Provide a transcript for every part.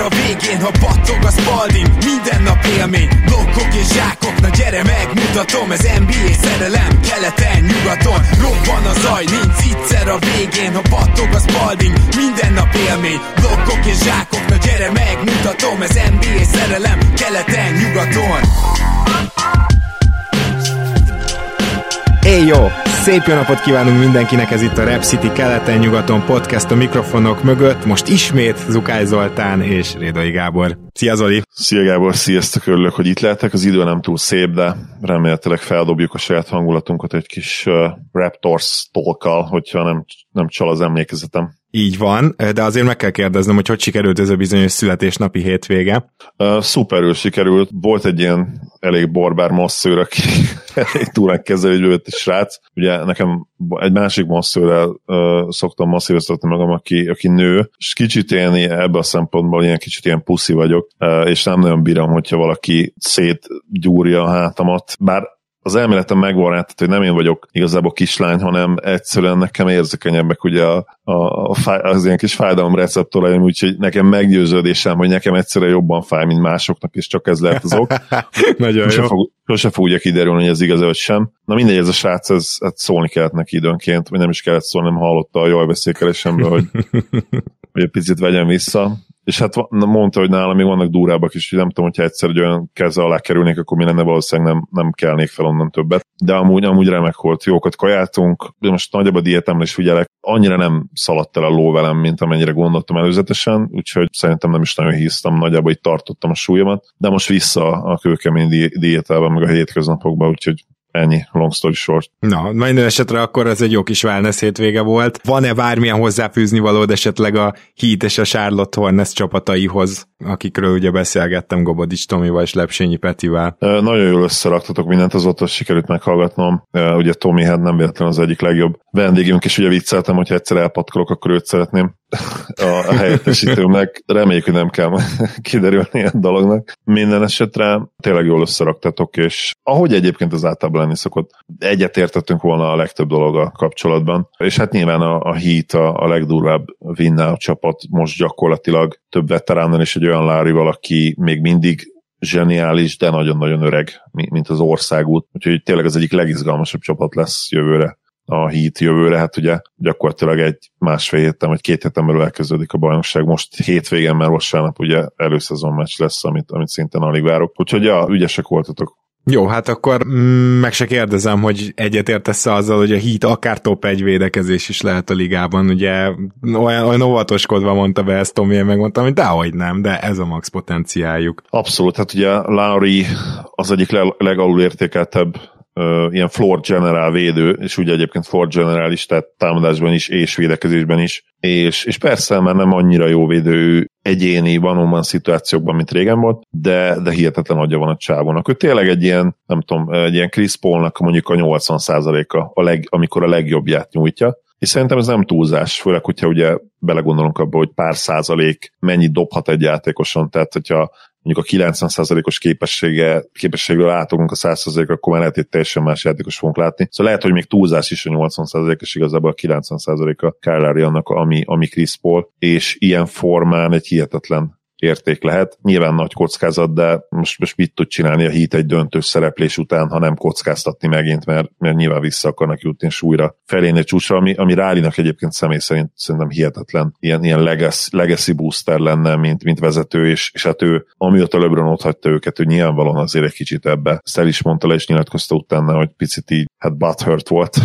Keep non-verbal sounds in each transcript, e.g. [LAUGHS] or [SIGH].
A végén, ha battog a spalding Minden nap élmény, blokkok és zsákok Na gyere megmutatom, ez NBA szerelem Keleten, nyugaton, robban a zaj Nincs egyszer a végén, ha battog a spalding Minden nap élmény, blokkok és zsákok gyere megmutatom, ez NBA szerelem Keleten, nyugaton Éj jó! Szép jó napot kívánunk mindenkinek, ez itt a Rap City keleten-nyugaton podcast a mikrofonok mögött. Most ismét Zukály Zoltán és Rédai Gábor. Szia Zoli! Szia Gábor, sziasztok, örülök, hogy itt lehetek. Az idő nem túl szép, de remélhetőleg feldobjuk a saját hangulatunkat egy kis uh, Raptors tolkal, hogyha nem, nem csal az emlékezetem. Így van, de azért meg kell kérdeznem, hogy hogy sikerült ez a bizonyos születésnapi hétvége. Uh, szuperül sikerült. Volt egy ilyen elég borbár masszőr, aki [LAUGHS] elég túrán kezelésbe vett egy srác. Ugye nekem egy másik masszőrrel uh, szoktam masszíroztatni magam, aki, aki nő, és kicsit én ebben a szempontból ilyen kicsit ilyen puszi vagyok, uh, és nem nagyon bírom, hogyha valaki szétgyúrja a hátamat, bár az elméletem megvan rá, hogy nem én vagyok igazából kislány, hanem egyszerűen nekem érzékenyebbek ugye a, a, a fáj, az ilyen kis fájdalom receptoraim, úgyhogy nekem meggyőződésem, hogy nekem egyszerűen jobban fáj, mint másoknak, és csak ez lehet az ok. [LAUGHS] Nagyon sose jó. fog, sose fog ugye kiderülni, hogy ez igaz vagy sem. Na mindegy, ez a srác, ez, ez szólni kellett neki időnként, vagy nem is kellett szólni, nem hallotta a jaj beszélkelésemből, hogy, [LAUGHS] hogy egy picit vegyen vissza. És hát mondta, hogy nálam még vannak durábbak is, hogy nem tudom, hogyha egyszer egy olyan keze alá kerülnék, akkor mi lenne valószínűleg nem, nem kelnék fel onnan többet. De amúgy, amúgy remek volt, jókat kajáltunk, de most nagyobb a diétemre is figyelek. Annyira nem szaladt el a ló velem, mint amennyire gondoltam előzetesen, úgyhogy szerintem nem is nagyon hisztam, nagyjából itt tartottam a súlyomat, de most vissza a kőkemény di- diétában, meg a hétköznapokban, úgyhogy ennyi, long story short. Na, minden esetre akkor ez egy jó kis wellness hétvége volt. Van-e bármilyen hozzáfűzni valód esetleg a Heat és a Charlotte Hornets csapataihoz, akikről ugye beszélgettem Gobodics Tomival és Lepsényi Petivel. Ö, Nagyon jól összeraktatok mindent, azóta sikerült meghallgatnom. Ö, Ugye Tommy hát nem véletlenül az egyik legjobb vendégünk, és ugye vicceltem, hogy egyszer elpatkolok, akkor őt szeretném a [LAUGHS] a helyettesítőmnek. Reméljük, hogy nem kell [LAUGHS] kiderülni ilyen dolognak. Minden esetre tényleg jól összeraktatok, és ahogy egyébként az általában lenni szokott, egyetértettünk volna a legtöbb dolog kapcsolatban. És hát nyilván a, a Heat a, a legdurvább vinná a csapat most gyakorlatilag több veteránnal és egy olyan Lárival, aki még mindig zseniális, de nagyon-nagyon öreg, mi- mint az országút. Úgyhogy tényleg az egyik legizgalmasabb csapat lesz jövőre a Heat jövőre, hát ugye gyakorlatilag egy másfél héten vagy két héten belül elkezdődik a bajnokság. Most hétvégen, mert vasárnap ugye előszezon meccs lesz, amit, amit szintén alig várok. Úgyhogy ja, ügyesek voltatok. Jó, hát akkor mm, meg se kérdezem, hogy egyetértesz azzal, hogy a Heat akár top egy védekezés is lehet a ligában, ugye olyan, olyan óvatoskodva mondta be ezt Tomi, én megmondtam, hogy dehogy nem, de ez a max potenciáljuk. Abszolút, hát ugye Lowry az egyik le- legalul értékeltebb ilyen floor general védő, és ugye egyébként floor general is, tehát támadásban is és védekezésben is, és, és persze már nem annyira jó védő egyéni van szituációkban, mint régen volt, de, de hihetetlen agya van a csávónak. Ő tényleg egy ilyen, nem tudom, egy ilyen Chris Paulnak mondjuk a 80%-a, a leg, amikor a legjobbját nyújtja, és szerintem ez nem túlzás, főleg, hogyha ugye belegondolunk abba, hogy pár százalék mennyit dobhat egy játékoson, tehát hogyha mondjuk a 90%-os képessége, képességről átugunk a 100%-ra, akkor már lehet egy teljesen más játékos fogunk látni. Szóval lehet, hogy még túlzás is a 80%-os, igazából a 90%-a Kyle annak, ami, ami Chris Paul, és ilyen formán egy hihetetlen érték lehet. Nyilván nagy kockázat, de most, most mit tud csinálni a hit egy döntős szereplés után, ha nem kockáztatni megint, mert, mert nyilván vissza akarnak jutni súlyra felénél csúcsra, ami, ami Rálinak egyébként személy szerint szerintem hihetetlen. Ilyen, ilyen legacy, legacy booster lenne, mint, mint vezető, és, és hát ő, amióta LeBron ott hagyta őket, ő nyilvánvalóan azért egy kicsit ebbe. Ezt is mondta le, és nyilatkozta utána, hogy picit így, hát butthurt volt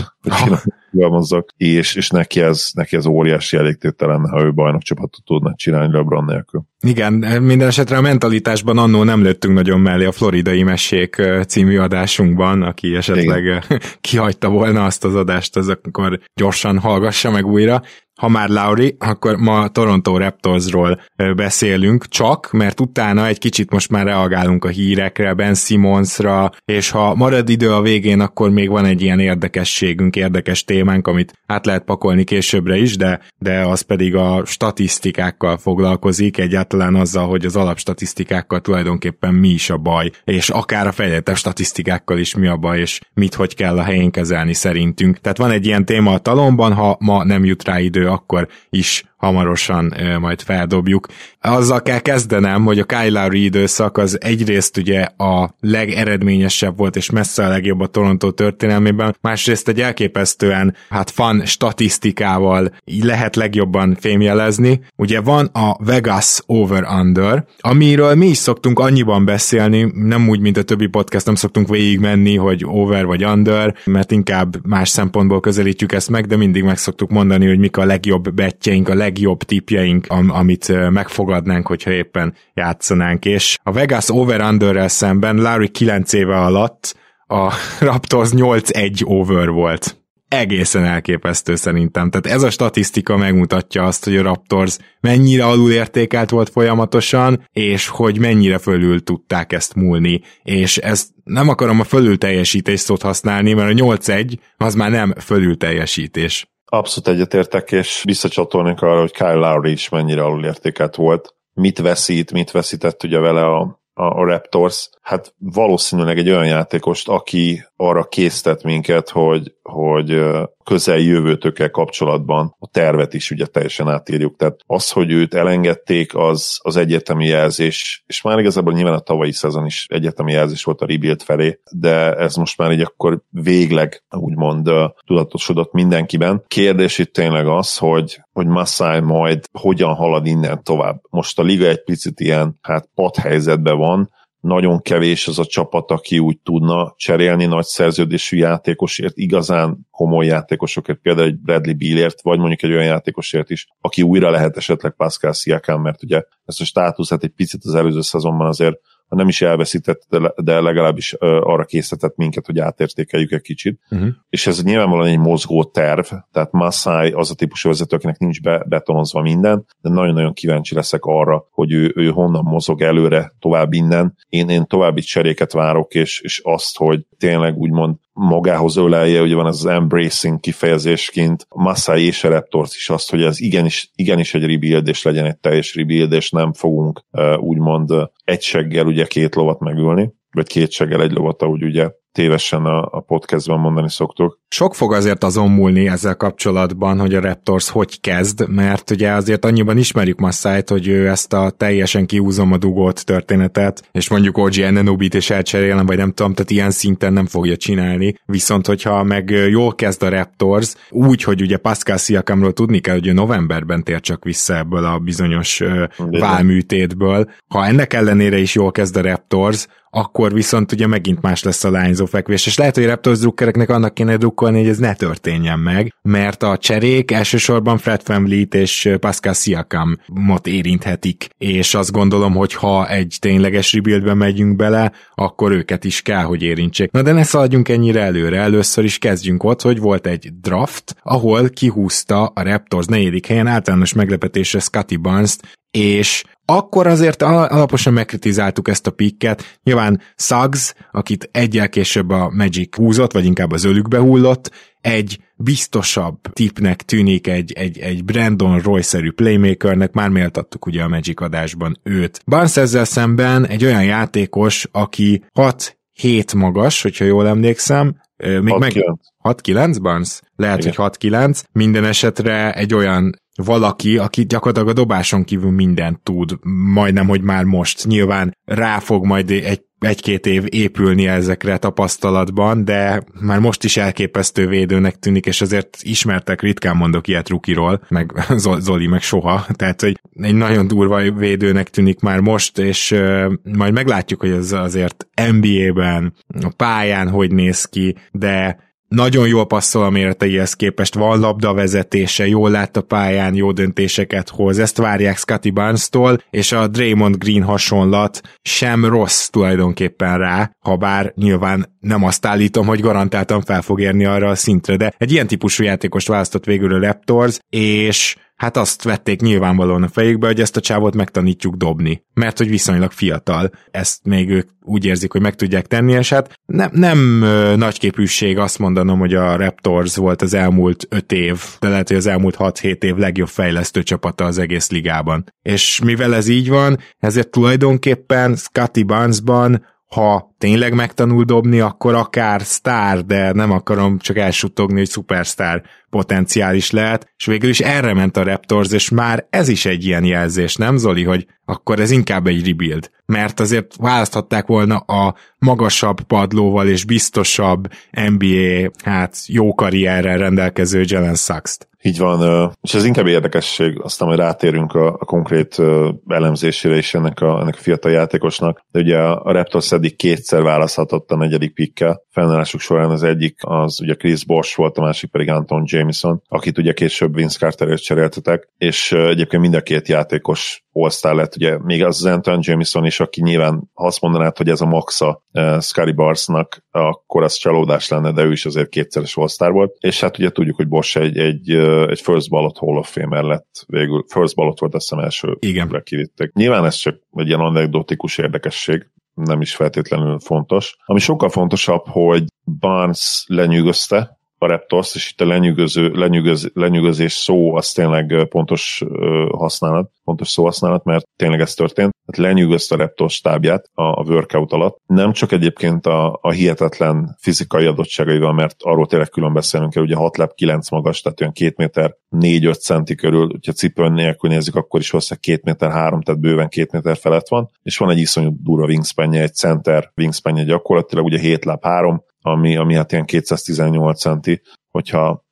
fogalmazzak, és, és neki, ez, neki ez óriási elégtétel lenne, ha ő bajnokcsapatot tudna csinálni LeBron nélkül. Igen, minden esetre a mentalitásban annó nem lőttünk nagyon mellé a Floridai Mesék című adásunkban, aki esetleg Igen. kihagyta volna azt az adást, az akkor gyorsan hallgassa meg újra ha már Lauri, akkor ma Toronto Raptorsról beszélünk csak, mert utána egy kicsit most már reagálunk a hírekre, Ben Simmonsra, és ha marad idő a végén, akkor még van egy ilyen érdekességünk, érdekes témánk, amit át lehet pakolni későbbre is, de, de az pedig a statisztikákkal foglalkozik, egyáltalán azzal, hogy az alapstatisztikákkal tulajdonképpen mi is a baj, és akár a fejlettebb statisztikákkal is mi a baj, és mit hogy kell a helyén kezelni szerintünk. Tehát van egy ilyen téma a talomban, ha ma nem jut rá idő akkor is hamarosan majd feldobjuk. Azzal kell kezdenem, hogy a Kyle Lowry időszak az egyrészt ugye a legeredményesebb volt, és messze a legjobb a Toronto történelmében, másrészt egy elképesztően hát fan statisztikával lehet legjobban fémjelezni. Ugye van a Vegas Over-Under, amiről mi is szoktunk annyiban beszélni, nem úgy, mint a többi podcast, nem szoktunk végigmenni, hogy over vagy under, mert inkább más szempontból közelítjük ezt meg, de mindig meg szoktuk mondani, hogy mik a legjobb bettjeink, a legjobb tipjeink, am- amit megfogadnánk, hogyha éppen játszanánk, és a Vegas over-underrel szemben Larry 9 éve alatt a [LAUGHS] Raptors 8-1 over volt egészen elképesztő szerintem. Tehát ez a statisztika megmutatja azt, hogy a Raptors mennyire alulértékelt volt folyamatosan, és hogy mennyire fölül tudták ezt múlni. És ezt nem akarom a fölül teljesítés szót használni, mert a 8-1 az már nem fölül teljesítés. Abszolút egyetértek, és visszacsatolnék arra, hogy Kyle Lowry is mennyire alulértéket volt. Mit veszít, mit veszített ugye vele a, a Raptors, hát valószínűleg egy olyan játékost, aki arra késztet minket, hogy, hogy közeljövőtökkel kapcsolatban a tervet is ugye teljesen átírjuk. Tehát az, hogy őt elengedték, az, az egyetemi jelzés, és már igazából nyilván a tavalyi szezon is egyetemi jelzés volt a rebuild felé, de ez most már így akkor végleg úgymond tudatosodott mindenkiben. Kérdés itt tényleg az, hogy, hogy Massai majd hogyan halad innen tovább. Most a liga egy picit ilyen hát padhelyzetben van, nagyon kevés az a csapat, aki úgy tudna cserélni nagy szerződésű játékosért, igazán komoly játékosokért, például egy Bradley Bealért, vagy mondjuk egy olyan játékosért is, aki újra lehet esetleg Pascal Siakam, mert ugye ezt a státuszát egy picit az előző szezonban azért ha nem is elveszített, de legalábbis arra készített minket, hogy átértékeljük egy kicsit. Uh-huh. És ez nyilvánvalóan egy mozgó terv, tehát Massai az a típusú vezető, akinek nincs be, betonozva minden, de nagyon-nagyon kíváncsi leszek arra, hogy ő, ő honnan mozog előre tovább innen. Én, én további cseréket várok, és, és azt, hogy tényleg úgymond magához ölelje, ugye van ez az embracing kifejezésként, Massai és a Raptors is azt, hogy ez igenis, igenis egy rebuild, és legyen egy teljes rebuild, és nem fogunk úgymond egy seggel ugye két lovat megülni, vagy két seggel egy lovat, ahogy ugye tévesen a, a podcastban mondani szoktuk. Sok fog azért azon múlni ezzel kapcsolatban, hogy a Raptors hogy kezd, mert ugye azért annyiban ismerjük Massájt, hogy ő ezt a teljesen kiúzom a dugót történetet, és mondjuk OG Enenobit is elcserélem, vagy nem tudom, tehát ilyen szinten nem fogja csinálni. Viszont, hogyha meg jól kezd a Raptors, úgy, hogy ugye Pascal Siakamról tudni kell, hogy ő novemberben tér csak vissza ebből a bizonyos válműtétből. Ha ennek ellenére is jól kezd a Raptors, akkor viszont ugye megint más lesz a lányzó fekvés, és lehet, hogy Raptors drukkereknek annak kéne drukkolni, hogy ez ne történjen meg, mert a cserék elsősorban Fred VanVleet és Pascal Siakamot érinthetik, és azt gondolom, hogy ha egy tényleges rebuildbe megyünk bele, akkor őket is kell, hogy érintsék. Na de ne szaladjunk ennyire előre, először is kezdjünk ott, hogy volt egy draft, ahol kihúzta a Raptors negyedik helyen általános meglepetésre Scotty barnes és akkor azért alaposan megkritizáltuk ezt a pikket. Nyilván Suggs, akit egyel később a Magic húzott, vagy inkább az ölükbe hullott, egy biztosabb tipnek tűnik egy, egy, egy Brandon Roy-szerű playmakernek, már méltattuk ugye a Magic adásban őt. Barnes ezzel szemben egy olyan játékos, aki 6-7 magas, hogyha jól emlékszem, még 6-9. meg 6-9 Barnes? Lehet, Igen. hogy 6-9. Minden esetre egy olyan valaki, aki gyakorlatilag a dobáson kívül mindent tud, majdnem, hogy már most. Nyilván rá fog majd egy egy-két év épülni ezekre tapasztalatban, de már most is elképesztő védőnek tűnik, és azért ismertek, ritkán mondok ilyet Rukiról, meg [LAUGHS] Zoli meg soha, tehát hogy egy nagyon durva védőnek tűnik már most, és uh, majd meglátjuk, hogy ez azért NBA-ben, a pályán hogy néz ki, de nagyon jól passzol a méreteihez képest, van labdavezetése, jól lát a pályán, jó döntéseket hoz, ezt várják Scotty Barnes-tól, és a Draymond Green hasonlat sem rossz tulajdonképpen rá, ha bár nyilván nem azt állítom, hogy garantáltan fel fog érni arra a szintre, de egy ilyen típusú játékost választott végül a Raptors, és hát azt vették nyilvánvalóan a fejükbe, hogy ezt a csávot megtanítjuk dobni, mert hogy viszonylag fiatal, ezt még ők úgy érzik, hogy meg tudják tenni, és hát nem, nem nagyképűség azt mondanom, hogy a Raptors volt az elmúlt öt év, de lehet, hogy az elmúlt 6-7 év legjobb fejlesztő csapata az egész ligában. És mivel ez így van, ezért tulajdonképpen Scotty Barnesban ha tényleg megtanul dobni, akkor akár sztár, de nem akarom csak elsuttogni, hogy szupersztár potenciális lehet, és végül is erre ment a Raptors, és már ez is egy ilyen jelzés, nem Zoli, hogy akkor ez inkább egy rebuild, mert azért választhatták volna a magasabb padlóval és biztosabb NBA, hát jó karrierrel rendelkező Jalen Sachs-t. Így van, és ez inkább érdekesség, aztán majd rátérünk a, a konkrét elemzésére is ennek a, ennek a fiatal játékosnak, de ugye a Raptors eddig kétszer választhatott a negyedik pikkel, fennállásuk során az egyik az ugye Chris Bosch volt, a másik pedig Anton Jameson, akit ugye később Vince Carterért cseréltetek, és egyébként mind a két játékos all lett, ugye még az Anton Jameson is, aki nyilván, ha azt mondanád, hogy ez a maxa uh, Scary Barsnak, akkor az csalódás lenne, de ő is azért kétszeres all volt, és hát ugye tudjuk, hogy Bosch egy, egy, egy first ballot Hall of Famer lett végül, first ballot volt azt hiszem első Igen. kivitték. Nyilván ez csak egy ilyen anekdotikus érdekesség, nem is feltétlenül fontos. Ami sokkal fontosabb, hogy Barnes lenyűgözte a Raptors, és itt a lenyűgöző, lenyűgöz, lenyűgözés szó az tényleg pontos használat, pontos szó használat, mert tényleg ez történt. Tehát lenyűgözte a Raptors stábját a, a workout alatt. Nem csak egyébként a, a hihetetlen fizikai adottságaival, mert arról tényleg külön beszélünk kell, ugye 6 lep 9 magas, tehát olyan 2 méter 4-5 centi körül, hogyha cipőn nélkül nézzük, akkor is hozzá 2 méter 3, tehát bőven 2 méter felett van, és van egy iszonyú durva wingspanje, egy center wingspanje gyakorlatilag, ugye 7 lap 3, ami, ami hát ilyen 218 centi, hogyha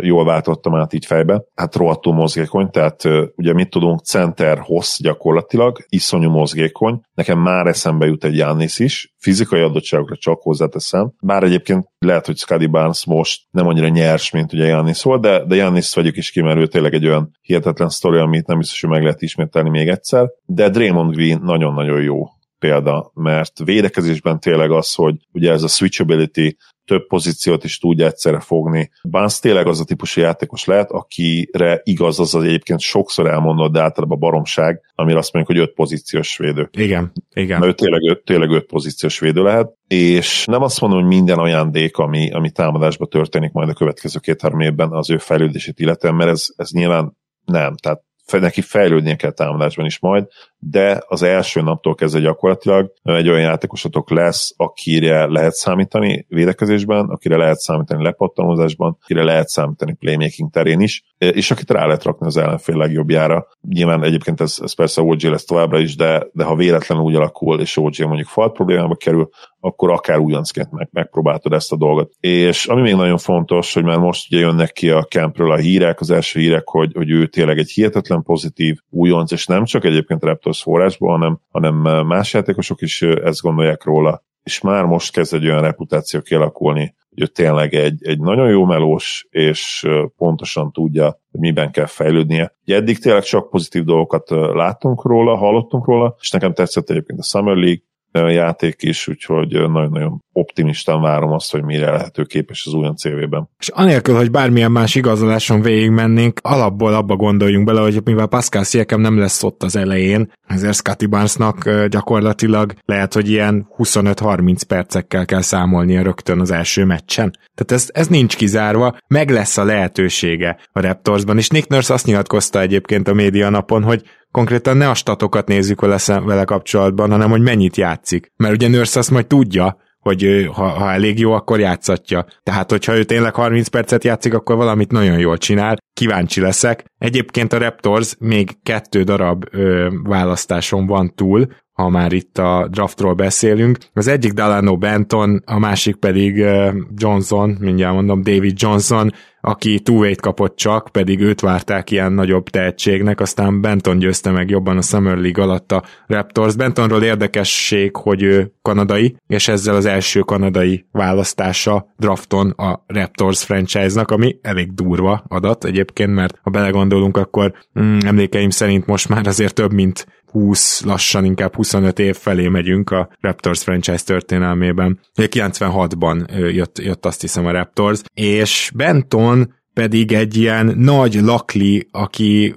jól váltottam át így fejbe. Hát rohadtul mozgékony, tehát ugye mit tudunk, center hossz gyakorlatilag, iszonyú mozgékony. Nekem már eszembe jut egy Jannis is, fizikai adottságokra csak hozzáteszem. Bár egyébként lehet, hogy Scotty Barnes most nem annyira nyers, mint ugye Jannis volt, de, de Jannis vegyük is ki, mert ő tényleg egy olyan hihetetlen sztori, amit nem biztos, hogy meg lehet ismételni még egyszer. De Draymond Green nagyon-nagyon jó példa, mert védekezésben tényleg az, hogy ugye ez a switchability több pozíciót is tudja egyszerre fogni. Barnes tényleg az a típusú játékos lehet, akire igaz az az egyébként sokszor elmondott, de általában baromság, amire azt mondjuk, hogy öt pozíciós védő. Igen, igen. Mert ő tényleg, öt, tényleg öt pozíciós védő lehet, és nem azt mondom, hogy minden ajándék, ami, ami támadásban történik majd a következő két-három évben az ő fejlődését illetően, mert ez, ez nyilván nem. Tehát neki fejlődnie kell támadásban is majd, de az első naptól kezdve gyakorlatilag egy olyan játékosatok lesz, akire lehet számítani védekezésben, akire lehet számítani lepattanózásban, akire lehet számítani playmaking terén is, és akit rá lehet rakni az ellenfél legjobbjára. Nyilván egyébként ez, ez persze OG lesz továbbra is, de, de ha véletlenül úgy alakul, és OG mondjuk falt problémába kerül, akkor akár újoncként meg, megpróbáltad ezt a dolgot. És ami még nagyon fontos, hogy már most ugye jönnek ki a campről a hírek, az első hírek, hogy, hogy ő tényleg egy hihetetlen pozitív újonc, és nem csak egyébként Raptors forrásból, hanem, hanem más játékosok is ezt gondolják róla, és már most kezd egy olyan reputáció kialakulni, hogy ő tényleg egy, egy nagyon jó melós, és pontosan tudja, hogy miben kell fejlődnie. Ugye eddig tényleg csak pozitív dolgokat láttunk róla, hallottunk róla, és nekem tetszett egyébként a Summer League, játék is, úgyhogy nagyon-nagyon optimistán várom azt, hogy mire lehető képes az újon CV-ben. És anélkül, hogy bármilyen más igazoláson végigmennénk, alapból abba gondoljunk bele, hogy mivel Pascal Siakam nem lesz ott az elején, ezért Scotty Barnesnak gyakorlatilag lehet, hogy ilyen 25-30 percekkel kell számolnia rögtön az első meccsen. Tehát ez, ez nincs kizárva, meg lesz a lehetősége a Raptorsban, és Nick Nurse azt nyilatkozta egyébként a média napon, hogy konkrétan ne a statokat nézzük vele, vele kapcsolatban, hanem hogy mennyit játszik. Mert ugye Nurse azt majd tudja, hogy ha, ha elég jó, akkor játszatja. Tehát, hogyha ő tényleg 30 percet játszik, akkor valamit nagyon jól csinál. Kíváncsi leszek. Egyébként a Raptors még kettő darab ö, választáson van túl, ha már itt a draftról beszélünk. Az egyik Dalano Benton, a másik pedig uh, Johnson, mindjárt mondom, David Johnson, aki two kapott csak, pedig őt várták ilyen nagyobb tehetségnek, aztán Benton győzte meg jobban a Summer League alatt a Raptors. Bentonról érdekesség, hogy ő kanadai, és ezzel az első kanadai választása drafton a Raptors franchise-nak, ami elég durva adat egyébként, mert ha belegondolunk, akkor mm, emlékeim szerint most már azért több mint 20, lassan inkább 25 év felé megyünk a Raptors franchise történelmében. 96-ban jött, jött azt hiszem a Raptors, és Benton pedig egy ilyen nagy lakli, aki,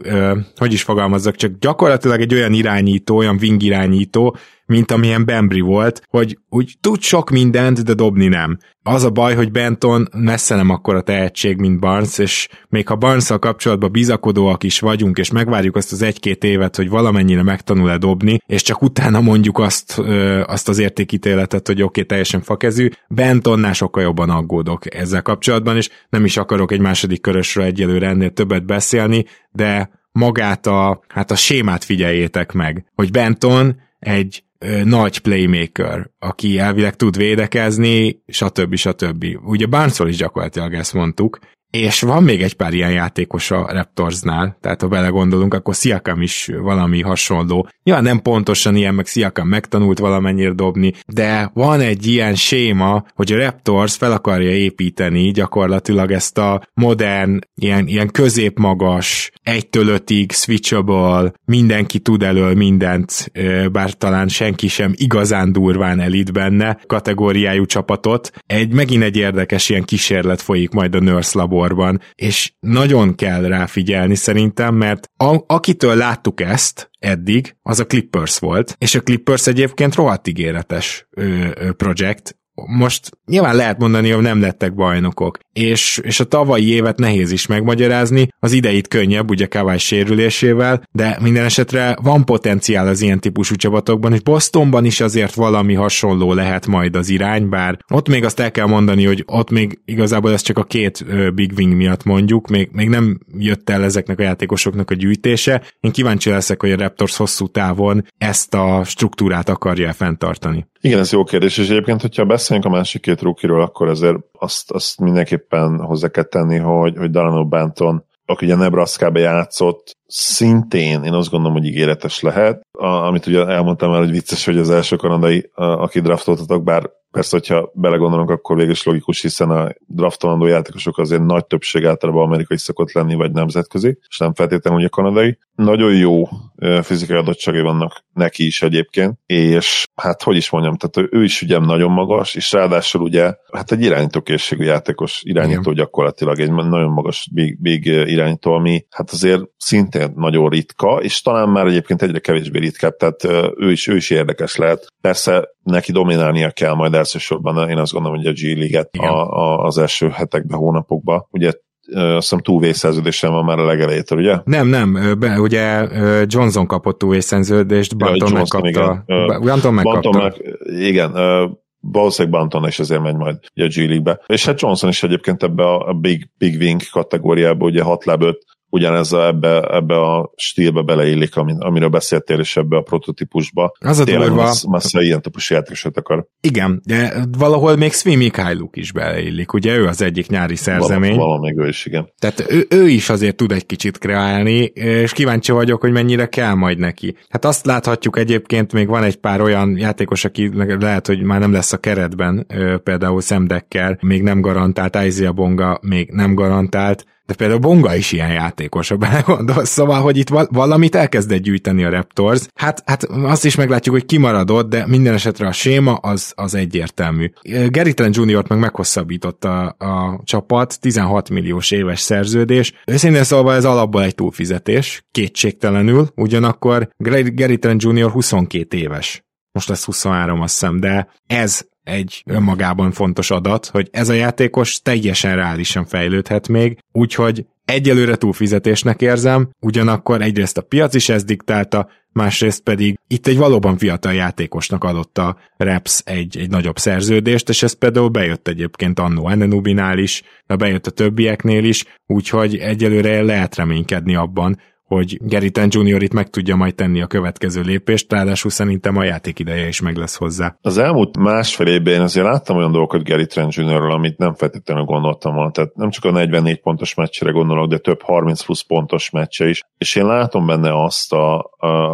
hogy is fogalmazzak, csak gyakorlatilag egy olyan irányító, olyan wing irányító, mint amilyen Bembry volt, hogy úgy tud sok mindent, de dobni nem. Az a baj, hogy Benton messze nem akkora tehetség, mint Barnes, és még ha barnes kapcsolatban bizakodóak is vagyunk, és megvárjuk azt az egy-két évet, hogy valamennyire megtanul-e dobni, és csak utána mondjuk azt, ö, azt az értékítéletet, hogy oké, okay, teljesen fakezű, Bentonnál sokkal jobban aggódok ezzel kapcsolatban, és nem is akarok egy második körösről egyelőre ennél többet beszélni, de magát a, hát a sémát figyeljétek meg, hogy Benton egy nagy playmaker, aki elvileg tud védekezni, stb. stb. Ugye Barnesról is gyakorlatilag ezt mondtuk, és van még egy pár ilyen játékos a Raptorsnál, tehát ha belegondolunk, akkor Siakam is valami hasonló. Ja, nem pontosan ilyen, meg Siakam megtanult valamennyire dobni, de van egy ilyen séma, hogy a Raptors fel akarja építeni gyakorlatilag ezt a modern, ilyen, ilyen középmagas, egytől ötig switchable, mindenki tud elől mindent, bár talán senki sem igazán durván elit benne kategóriájú csapatot. Egy megint egy érdekes ilyen kísérlet folyik majd a Nurse Labor sorban, és nagyon kell rá figyelni szerintem, mert a, akitől láttuk ezt eddig, az a Clippers volt, és a Clippers egyébként rohadt ígéretes projekt, most nyilván lehet mondani, hogy nem lettek bajnokok, és, és a tavalyi évet nehéz is megmagyarázni, az ideit könnyebb, ugye Kawai sérülésével, de minden esetre van potenciál az ilyen típusú csapatokban, és Bostonban is azért valami hasonló lehet majd az irány, bár ott még azt el kell mondani, hogy ott még igazából ez csak a két Big Wing miatt mondjuk, még, még nem jött el ezeknek a játékosoknak a gyűjtése. Én kíváncsi leszek, hogy a Raptors hosszú távon ezt a struktúrát akarja fenntartani. Igen, ez jó kérdés, és egyébként, hogyha beszélünk a másik két rúkiról, akkor azért azt, azt mindenképpen hozzá kell tenni, hogy, hogy Dalano Benton, aki ugye Nebraska-be játszott, szintén én azt gondolom, hogy ígéretes lehet. A, amit ugye elmondtam el, hogy vicces, hogy az első kanadai, a, aki draftoltatok, bár Persze, hogyha belegondolunk, akkor végül is logikus, hiszen a draftolandó játékosok azért nagy többség általában amerikai szokott lenni, vagy nemzetközi, és nem feltétlenül ugye kanadai. Nagyon jó fizikai adottságai vannak neki is egyébként, és hát hogy is mondjam, tehát ő is ugye nagyon magas, és ráadásul ugye hát egy irányítókészségű játékos irányító Igen. gyakorlatilag, egy nagyon magas big, big irányító, ami hát azért szintén nagyon ritka, és talán már egyébként egyre kevésbé ritkább, tehát ő is, ő is érdekes lehet. Persze neki dominálnia kell majd elsősorban, én azt gondolom, hogy a G-liget a, a, az első hetekben, hónapokban. Ugye azt hiszem two szerződésen van már a legelejétől, ugye? Nem, nem, be, ugye Johnson kapott two szerződést, Banton ja, megkapta. Igen. Banton megkapta. Banton meg, igen, valószínűleg Banton is azért megy majd a G League-be. És hát Johnson is egyébként ebbe a Big, Big Wing kategóriába, ugye 6 láb 5 ugyanez a, ebbe, ebbe a stílbe beleillik, amin, amiről beszéltél, és ebbe a prototípusba. Az a durva. Massa ilyen típusú játékosat akar. Igen, de valahol még Svi Mikhailuk is beleillik, ugye ő az egyik nyári szerzemény. Valahol még ő is, igen. Tehát ő, ő is azért tud egy kicsit kreálni, és kíváncsi vagyok, hogy mennyire kell majd neki. Hát azt láthatjuk egyébként, még van egy pár olyan játékos, aki lehet, hogy már nem lesz a keretben, például Szemdekkel, még nem garantált, Isaiah Bonga még nem garantált, de például Bonga is ilyen játékos, ha belegondolsz, szóval, hogy itt valamit elkezdett gyűjteni a Raptors. Hát, hát azt is meglátjuk, hogy kimaradott, de minden esetre a séma az, az egyértelmű. Gary Trent Jr. meg meghosszabbította a csapat, 16 milliós éves szerződés. Őszintén szólva ez alapból egy túlfizetés, kétségtelenül, ugyanakkor Gary Trent Jr. 22 éves most lesz 23, azt hiszem, de ez egy önmagában fontos adat, hogy ez a játékos teljesen reálisan fejlődhet még, úgyhogy egyelőre túlfizetésnek érzem, ugyanakkor egyrészt a piac is ezt diktálta, másrészt pedig itt egy valóban fiatal játékosnak adott a Reps egy, egy nagyobb szerződést, és ez például bejött egyébként annó Enenubinál is, de bejött a többieknél is, úgyhogy egyelőre lehet reménykedni abban, hogy Trent Jr. itt meg tudja majd tenni a következő lépést, ráadásul szerintem a játék ideje is meg lesz hozzá. Az elmúlt másfél évben én azért láttam olyan dolgokat Gary Trent Jr.-ről, amit nem feltétlenül gondoltam volna. Tehát nem csak a 44 pontos meccsre gondolok, de több 30 plusz pontos meccse is. És én látom benne azt a,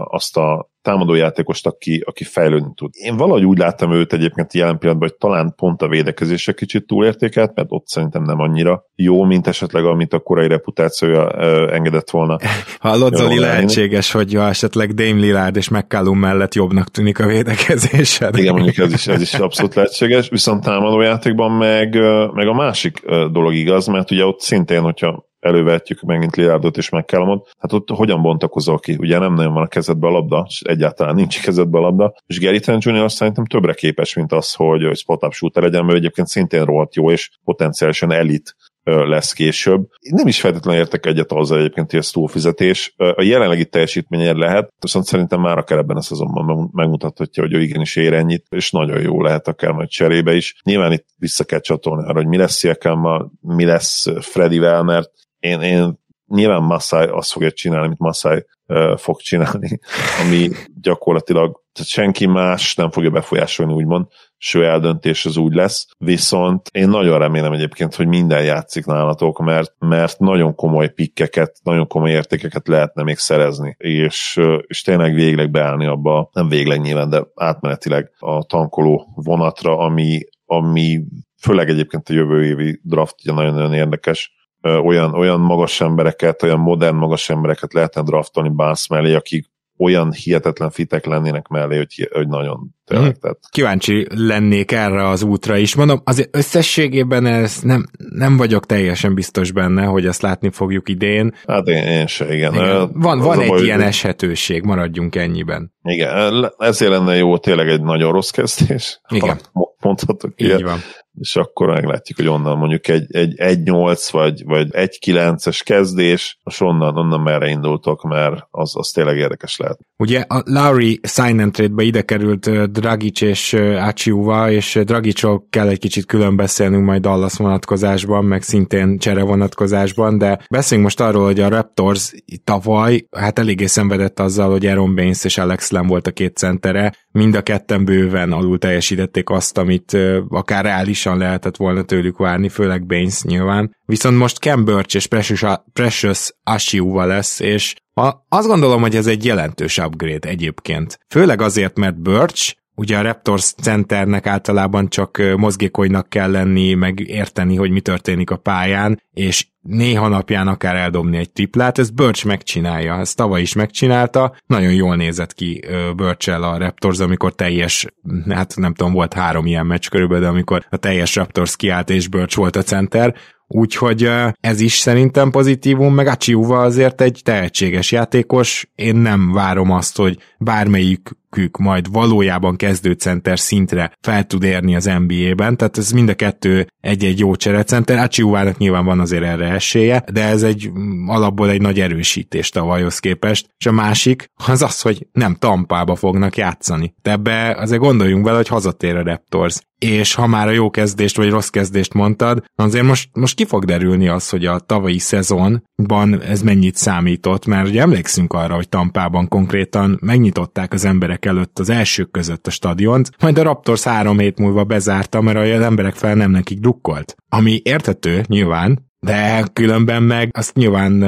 azt a támadójátékost, aki, aki fejlődni tud. Én valahogy úgy láttam őt egyébként jelen pillanatban, hogy talán pont a védekezésre kicsit túlértékelt, mert ott szerintem nem annyira jó, mint esetleg amit a korai reputációja uh, engedett volna. [LAUGHS] Hallod, Zoli, lehetséges, hogy ha esetleg Dame Lillard és McCallum mellett jobbnak tűnik a védekezésed. Igen, mondjuk ez is, ez is [LAUGHS] abszolút lehetséges, viszont támadójátékban meg, meg a másik dolog igaz, mert ugye ott szintén, hogyha elővetjük megint Lillardot és McCallumot, hát ott hogyan bontakozol ki? Ugye nem nagyon van a kezedbe a labda, és egyáltalán nincs a kezedbe a labda, és Gary Trent Jr. szerintem többre képes, mint az, hogy, hogy spot-up shooter legyen, mert egyébként szintén rohadt jó, és potenciálisan elit lesz később. Nem is feltétlenül értek egyet azzal egyébként, hogy ez túlfizetés. A jelenlegi teljesítményért lehet, viszont szerintem már akár ebben a szezonban megmutathatja, hogy ő igenis ér ennyit, és nagyon jó lehet akár majd cserébe is. Nyilván itt vissza kell csatolni arra, hogy mi lesz Siekammal, mi lesz Fredivel, mert én, én nyilván Masai azt fogja csinálni, amit Masai uh, fog csinálni, ami gyakorlatilag tehát senki más nem fogja befolyásolni, úgymond, és ő eldöntés az úgy lesz. Viszont én nagyon remélem egyébként, hogy minden játszik nálatok, mert, mert nagyon komoly pikkeket, nagyon komoly értékeket lehetne még szerezni, és, és tényleg végleg beállni abba, nem végleg nyilván, de átmenetileg a tankoló vonatra, ami, ami főleg egyébként a jövő évi draft ugye nagyon-nagyon érdekes, olyan, olyan magas embereket, olyan modern magas embereket lehetne draftolni Barnes mellé, akik olyan hihetetlen fitek lennének mellé, hogy, hogy nagyon tényleg. Hmm. Tehát. Kíváncsi lennék erre az útra is. Mondom, azért összességében ez nem, nem vagyok teljesen biztos benne, hogy ezt látni fogjuk idén. Hát én, én se, igen. igen. Van, van egy baj, ilyen eshetőség, maradjunk ennyiben. Igen, ezért lenne jó tényleg egy nagyon rossz kezdés. Igen. Mondhatok Így van és akkor meglátjuk, hogy onnan mondjuk egy, egy 1-8 vagy, vagy 1-9-es kezdés, és onnan, onnan merre indultok, mert az, az tényleg érdekes lehet. Ugye a Lowry sign and trade-be ide került Dragic és Achiuva, és Dragicról kell egy kicsit külön beszélnünk majd Dallas vonatkozásban, meg szintén csere vonatkozásban, de beszéljünk most arról, hogy a Raptors tavaly hát eléggé szenvedett azzal, hogy Aaron Baines és Alex Lem volt a két centere, mind a ketten bőven alul teljesítették azt, amit akár reálisan lehetett volna tőlük várni, főleg Baines nyilván. Viszont most Ken Birch és Precious, Precious Ashiuva lesz, és a, azt gondolom, hogy ez egy jelentős upgrade egyébként. Főleg azért, mert Birch ugye a Raptors centernek általában csak mozgékonynak kell lenni, meg érteni, hogy mi történik a pályán, és néha napján akár eldobni egy triplát, ez Birch megcsinálja, ezt tavaly is megcsinálta, nagyon jól nézett ki birch a Raptors, amikor teljes, hát nem tudom, volt három ilyen meccs körülbelül, de amikor a teljes Raptors kiállt és Birch volt a center, Úgyhogy ez is szerintem pozitívum, meg Achiuva azért egy tehetséges játékos, én nem várom azt, hogy bármelyik kük majd valójában kezdőcenter szintre fel tud érni az NBA-ben, tehát ez mind a kettő egy-egy jó cserecenter, Achiuvának nyilván van azért erre esélye, de ez egy mm, alapból egy nagy erősítés tavalyhoz képest, és a másik az az, hogy nem Tampába fognak játszani. De ebbe azért gondoljunk vele, hogy hazatér a Raptors. És ha már a jó kezdést vagy rossz kezdést mondtad, azért most, most ki fog derülni az, hogy a tavalyi szezonban ez mennyit számított, mert ugye emlékszünk arra, hogy Tampában konkrétan megnyitották az emberek előtt az elsők között a stadiont, majd a Raptors három hét múlva bezárta, mert az emberek fel nem nekik drukkolt. Ami érthető, nyilván, de különben meg azt nyilván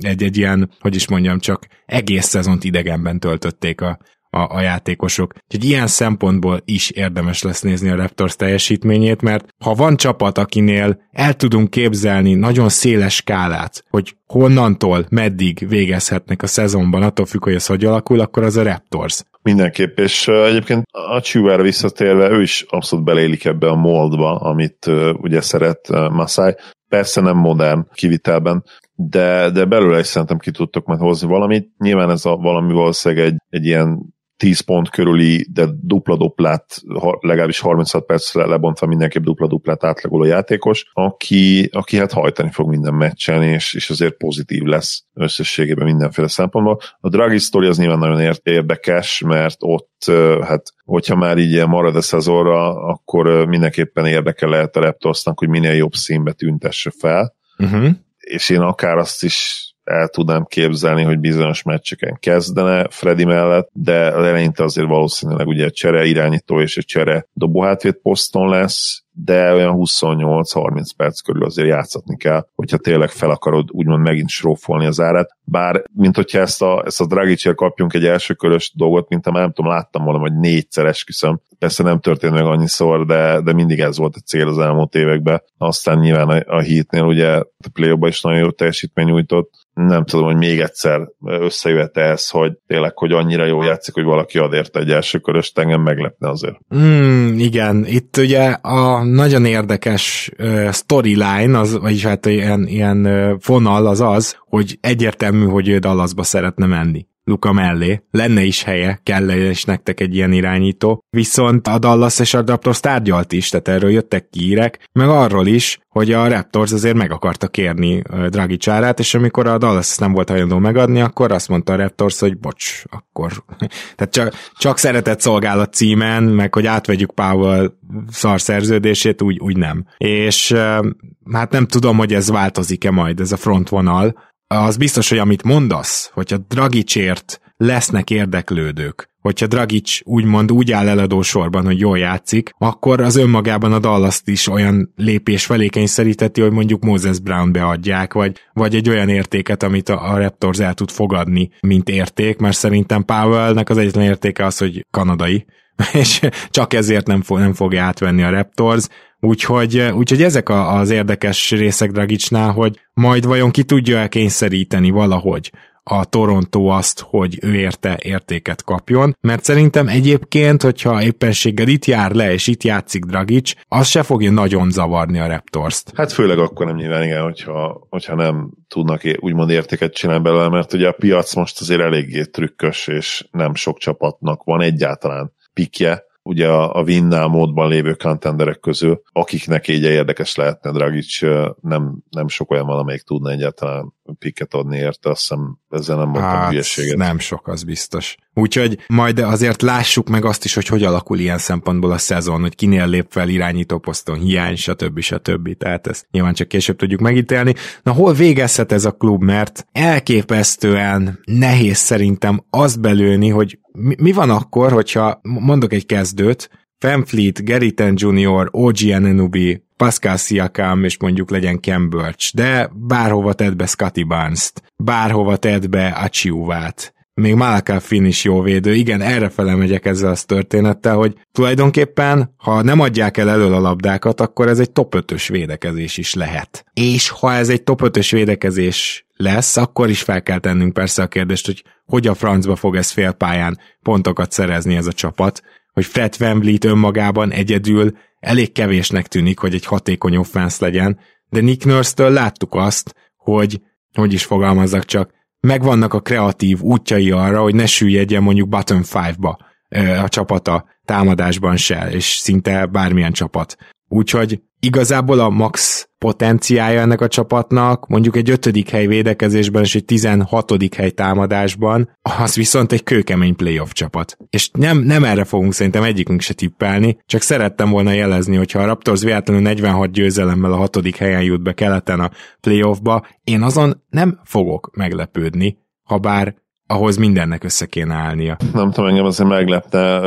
egy-egy ilyen, hogy is mondjam, csak egész szezont idegenben töltötték a, a, a játékosok. Úgyhogy ilyen szempontból is érdemes lesz nézni a Raptors teljesítményét, mert ha van csapat, akinél el tudunk képzelni nagyon széles skálát, hogy honnantól meddig végezhetnek a szezonban, attól függ, hogy ez hogy alakul, akkor az a Raptors. Mindenképp, és egyébként a Chihuahua visszatérve, ő is abszolút belélik ebbe a moldba, amit ugye szeret Masai. Persze nem modern kivitelben, de, de belőle is szerintem ki tudtok majd hozni valamit. Nyilván ez a valami valószínűleg egy, egy ilyen 10 pont körüli, de dupla-duplát, legalábbis 36 percre lebontva mindenképp dupla-duplát átlagoló játékos, aki, aki hát hajtani fog minden meccsen, és, és azért pozitív lesz összességében mindenféle szempontból. A Draghi sztori az nyilván nagyon érdekes, mert ott, hát hogyha már így marad a szezonra, akkor mindenképpen érdekel lehet a Raptorsnak, hogy minél jobb színbe tüntesse fel. Uh-huh. És én akár azt is el tudnám képzelni, hogy bizonyos meccseken kezdene Freddy mellett, de eleinte azért valószínűleg ugye csere irányító és egy csere dobóhátvét poszton lesz, de olyan 28-30 perc körül azért játszatni kell, hogyha tényleg fel akarod úgymond megint srófolni az árát. Bár, mint hogyha ezt a, ezt a Dragicsér kapjunk egy első körös dolgot, mint a nem tudom, láttam volna, hogy négyszer esküszöm. Persze nem történt meg annyiszor, de, de mindig ez volt a cél az elmúlt években. Aztán nyilván a, a hitnél ugye a play is nagyon jó teljesítmény nyújtott, nem tudom, hogy még egyszer összejöhet ez, hogy tényleg, hogy annyira jó játszik, hogy valaki ad érte egy első köröst, engem meglepne azért. Mm, igen, itt ugye a nagyon érdekes storyline, az, vagyis hát ilyen, ilyen fonal az az, hogy egyértelmű, hogy ő Dallasba szeretne menni. Luka mellé. Lenne is helye, kell is nektek egy ilyen irányító. Viszont a Dallas és a Raptors tárgyalt is, tehát erről jöttek kírek, meg arról is, hogy a Raptors azért meg akarta kérni Draghi csárát, és amikor a Dallas nem volt hajlandó megadni, akkor azt mondta a Raptors, hogy bocs, akkor [LAUGHS] tehát csak, csak szeretett szolgálat címen, meg hogy átvegyük Powell szar szerződését, úgy, úgy nem. És hát nem tudom, hogy ez változik-e majd, ez a frontvonal, az biztos, hogy amit mondasz, hogyha Dragicsért lesznek érdeklődők, hogyha Dragic úgymond úgy áll eladó sorban, hogy jól játszik, akkor az önmagában a dallas is olyan lépés felé kényszeríteti, hogy mondjuk Moses Brown beadják, vagy, vagy egy olyan értéket, amit a, a Raptors el tud fogadni, mint érték, mert szerintem Powellnek az egyetlen értéke az, hogy kanadai, [LAUGHS] és csak ezért nem, fog, nem fogja átvenni a Raptors, Úgyhogy, úgyhogy ezek a, az érdekes részek Dragicsnál, hogy majd vajon ki tudja elkényszeríteni valahogy a Toronto azt, hogy ő érte értéket kapjon, mert szerintem egyébként, hogyha éppenséggel itt jár le, és itt játszik Dragic, az se fogja nagyon zavarni a Raptors-t. Hát főleg akkor nem nyilván igen, hogyha, hogyha nem tudnak úgymond értéket csinálni belőle, mert ugye a piac most azért eléggé trükkös, és nem sok csapatnak van egyáltalán pikje, ugye a, a Winnál módban lévő contenderek közül, akiknek így érdekes lehetne Dragic, nem, nem sok olyan van, amelyik tudna egyáltalán piket adni érte, azt hiszem ezzel nem mondtam hát, hülyeséget. nem sok, az biztos. Úgyhogy majd azért lássuk meg azt is, hogy hogy alakul ilyen szempontból a szezon, hogy kinél lép fel irányító poszton hiány, stb. stb. Tehát ezt nyilván csak később tudjuk megítélni. Na hol végezhet ez a klub, mert elképesztően nehéz szerintem azt belőni, hogy mi, mi van akkor, hogyha mondok egy kezdőt, Fanfleet, Geriten Jr., OG Anunoby, Pascal Siakam, és mondjuk legyen Ken de bárhova tedd be Scotty Barnes-t, bárhova tedd be Achiuvát, még Malaka Finn is jó védő. Igen, erre fele megyek ezzel az történettel, hogy tulajdonképpen, ha nem adják el elől a labdákat, akkor ez egy top 5-ös védekezés is lehet. És ha ez egy top 5-ös védekezés lesz, akkor is fel kell tennünk persze a kérdést, hogy hogy a francba fog ez félpályán pontokat szerezni ez a csapat, hogy Fred VanVleet önmagában egyedül elég kevésnek tűnik, hogy egy hatékony offense legyen, de Nick Nurse-től láttuk azt, hogy, hogy is fogalmazzak csak, megvannak a kreatív útjai arra, hogy ne süllyedjen mondjuk bottom five-ba a csapata támadásban se, és szinte bármilyen csapat. Úgyhogy igazából a max potenciája ennek a csapatnak, mondjuk egy ötödik hely védekezésben és egy tizenhatodik hely támadásban, az viszont egy kőkemény playoff csapat. És nem, nem erre fogunk szerintem egyikünk se tippelni, csak szerettem volna jelezni, hogyha a Raptors véletlenül 46 győzelemmel a hatodik helyen jut be keleten a playoffba, én azon nem fogok meglepődni, ha bár ahhoz mindennek össze kéne állnia. Nem tudom, engem azért meglepte.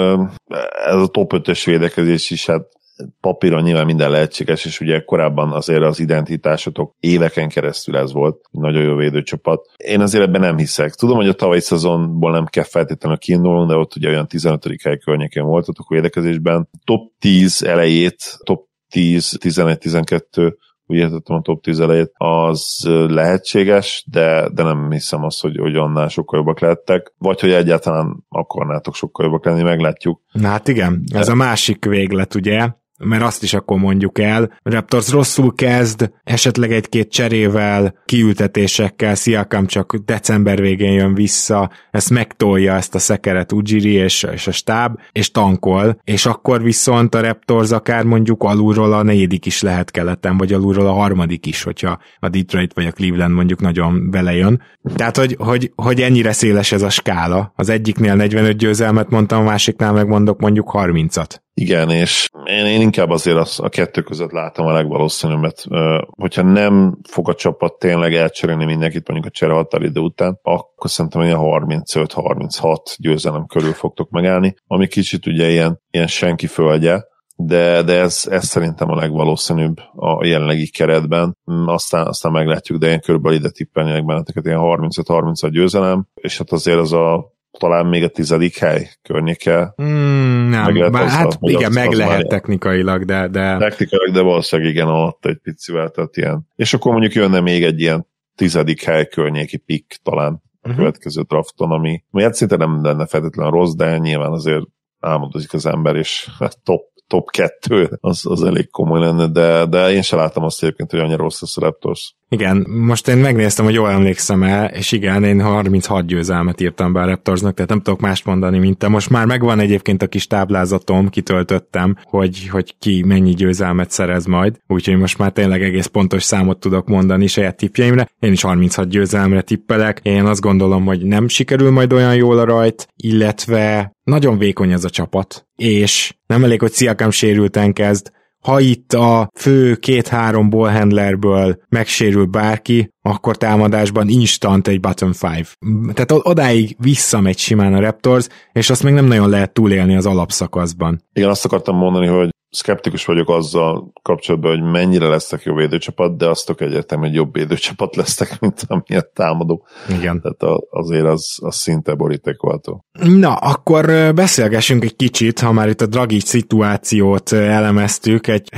Ez a top 5-ös védekezés is, hát papíron nyilván minden lehetséges, és ugye korábban azért az identitásotok éveken keresztül ez volt, nagyon jó védőcsapat. Én azért ebben nem hiszek. Tudom, hogy a tavalyi szezonból nem kell feltétlenül kiindulnunk, de ott ugye olyan 15. hely környékén voltatok védekezésben. Top 10 elejét, top 10, 11, 12 úgy értettem a top 10 elejét, az lehetséges, de, de nem hiszem azt, hogy, hogy annál sokkal jobbak lettek, vagy hogy egyáltalán akarnátok sokkal jobbak lenni, meglátjuk. Na hát igen, ez a másik véglet, ugye, mert azt is akkor mondjuk el, Raptors rosszul kezd, esetleg egy-két cserével, kiültetésekkel, Siakam csak december végén jön vissza, ezt megtolja ezt a szekeret Ujiri és, és a stáb, és tankol, és akkor viszont a Raptors akár mondjuk alulról a negyedik is lehet keleten, vagy alulról a harmadik is, hogyha a Detroit vagy a Cleveland mondjuk nagyon belejön. Tehát, hogy, hogy, hogy ennyire széles ez a skála. Az egyiknél 45 győzelmet mondtam, a másiknál megmondok mondjuk 30-at Igen, és én, én inkább azért az, a kettő között látom a legvalószínűbbet. Hogyha nem fog a csapat tényleg elcserélni mindenkit mondjuk a csere határidő után, akkor szerintem ilyen 35-36 győzelem körül fogtok megállni, ami kicsit ugye ilyen, ilyen senki földje, de, de ez, ez szerintem a legvalószínűbb a jelenlegi keretben. Mm, aztán, aztán meglátjuk, de én körülbelül ide tippelnék benneteket, ilyen 35-30 győzelem, és hát azért az a talán még a tizedik hely környéke. Mm, nem, meg lehet bár, hát igen, az, meg lehet technikailag, de, de... Technikailag, de valószínűleg igen, alatt egy picivel, tehát ilyen. És akkor mondjuk jönne még egy ilyen tizedik hely környéki pick talán a uh-huh. következő drafton, ami, ami hát szinte nem lenne feltétlenül rossz, de nyilván azért álmodozik az ember, és hát top top 2, az, az elég komoly lenne, de, de én sem láttam azt egyébként, hogy annyira rossz a Raptors. Igen, most én megnéztem, hogy jól emlékszem el, és igen, én 36 győzelmet írtam be a Raptorsnak, tehát nem tudok más mondani, mint te. Most már megvan egyébként a kis táblázatom, kitöltöttem, hogy, hogy ki mennyi győzelmet szerez majd, úgyhogy most már tényleg egész pontos számot tudok mondani saját tippjeimre. Én is 36 győzelemre tippelek. Én azt gondolom, hogy nem sikerül majd olyan jól a rajt, illetve nagyon vékony ez a csapat, és nem elég, hogy Sziakam sérülten kezd, ha itt a fő két-három ballhandlerből megsérül bárki, akkor támadásban instant egy bottom five. Tehát odáig visszamegy simán a Raptors, és azt még nem nagyon lehet túlélni az alapszakaszban. Igen, azt akartam mondani, hogy szkeptikus vagyok azzal kapcsolatban, hogy mennyire lesznek jó védőcsapat, de azt egyértelmű, hogy jobb védőcsapat [LAUGHS] lesznek, mint amilyen támadó. Igen. Tehát azért az, az szinte borítékolható. Na, akkor beszélgessünk egy kicsit, ha már itt a Draghi szituációt elemeztük, egy,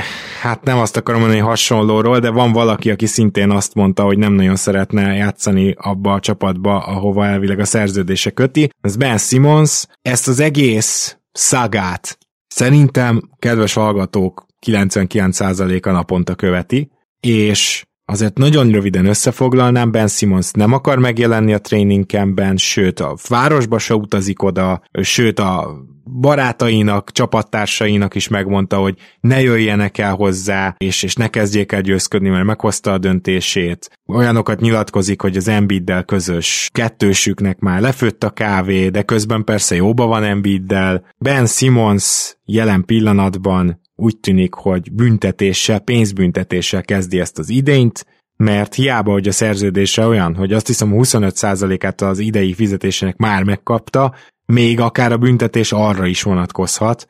hát nem azt akarom mondani hasonlóról, de van valaki, aki szintén azt mondta, hogy nem nagyon szeretne játszani abba a csapatba, ahova elvileg a szerződése köti. Ez Ben Simmons. Ezt az egész szagát Szerintem, kedves hallgatók, 99%-a naponta követi, és azért nagyon röviden összefoglalnám, Ben Simmons nem akar megjelenni a training campben, sőt a városba se utazik oda, sőt a barátainak, csapattársainak is megmondta, hogy ne jöjjenek el hozzá, és, és ne kezdjék el győzködni, mert meghozta a döntését. Olyanokat nyilatkozik, hogy az Embiiddel közös kettősüknek már lefőtt a kávé, de közben persze jóba van Embiiddel. Ben Simmons jelen pillanatban úgy tűnik, hogy büntetéssel, pénzbüntetéssel kezdi ezt az idényt, mert hiába, hogy a szerződése olyan, hogy azt hiszem 25%-át az idei fizetésének már megkapta, még akár a büntetés arra is vonatkozhat.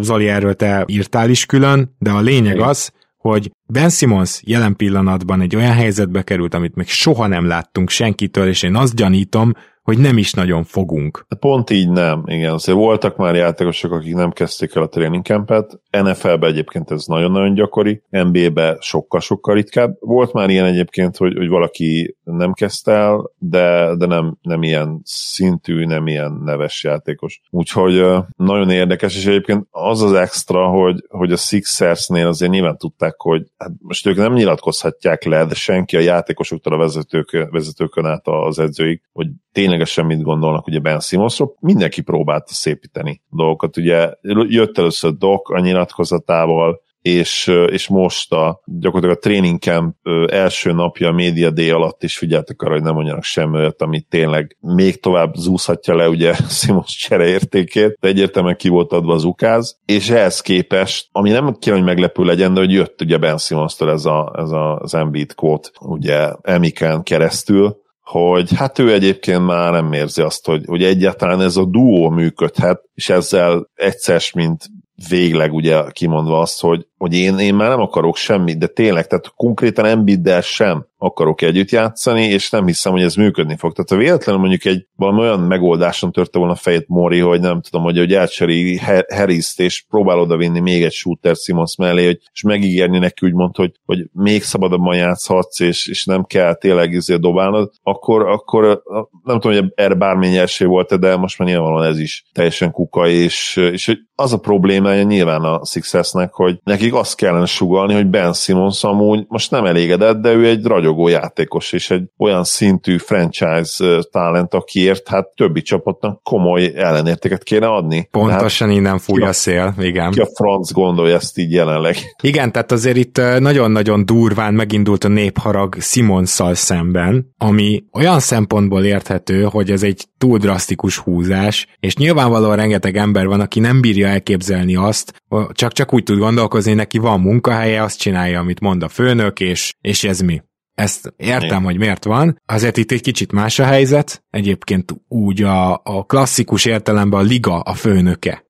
Zoli, erről te írtál is külön, de a lényeg az, hogy Ben Simmons jelen pillanatban egy olyan helyzetbe került, amit még soha nem láttunk senkitől, és én azt gyanítom, hogy nem is nagyon fogunk. Pont így nem, igen. Azért voltak már játékosok, akik nem kezdték el a training campet. NFL-be egyébként ez nagyon-nagyon gyakori, NBA-be sokkal-sokkal ritkább. Volt már ilyen egyébként, hogy, hogy valaki nem kezdte el, de, de nem, nem ilyen szintű, nem ilyen neves játékos. Úgyhogy nagyon érdekes, és egyébként az az extra, hogy, hogy a Sixersnél azért nyilván tudták, hogy hát most ők nem nyilatkozhatják le, de senki a játékosoktól a vezetők, vezetőkön át az edzőig, hogy ténylegesen mit gondolnak ugye Ben Simmonsról, mindenki próbálta szépíteni dolgokat. Ugye jött először Doc a nyilatkozatával, és, és most a, gyakorlatilag a training camp első napja a Media Day alatt is figyeltek arra, hogy nem mondjanak semmi olyat, ami tényleg még tovább zúzhatja le ugye [LAUGHS] Simons csere értékét, de egyértelműen ki volt adva az ukáz, és ehhez képest, ami nem kéne, hogy meglepő legyen, de hogy jött ugye Ben Simonstól ez, a, ez a, az Embiid quote, ugye Emiken keresztül, hogy hát ő egyébként már nem érzi azt, hogy, hogy egyáltalán ez a duó működhet, és ezzel egyszer, mint végleg ugye kimondva azt, hogy, hogy én, én már nem akarok semmit, de tényleg, tehát konkrétan Embiiddel sem akarok együtt játszani, és nem hiszem, hogy ez működni fog. Tehát ha véletlenül mondjuk egy valami olyan megoldáson törte volna a fejét Mori, hogy nem tudom, hogy, hogy elcseri harris és próbál oda vinni még egy shooter Simons mellé, hogy, és megígérni neki úgymond, hogy, hogy még szabadabban játszhatsz, és, és nem kell tényleg izé dobálnod, akkor, akkor nem tudom, hogy erre bármi nyersé volt de most már nyilvánvalóan ez is teljesen kuka, és, és az a problémája nyilván a Sixersnek, hogy neki nekik azt kellene sugalni, hogy Ben Simmons amúgy most nem elégedett, de ő egy ragyogó játékos, és egy olyan szintű franchise talent, akiért hát többi csapatnak komoly ellenértéket kéne adni. Pontosan hát, innen fúj a szél, igen. Ki a franc gondolja ezt így jelenleg? Igen, tehát azért itt nagyon-nagyon durván megindult a népharag Simonszal szemben, ami olyan szempontból érthető, hogy ez egy túl drasztikus húzás, és nyilvánvalóan rengeteg ember van, aki nem bírja elképzelni azt, csak, csak úgy tud gondolkozni, neki van munkahelye, azt csinálja, amit mond a főnök, és, és ez mi. Ezt értem, hogy miért van. Azért itt egy kicsit más a helyzet. Egyébként úgy a, a klasszikus értelemben a liga a főnöke.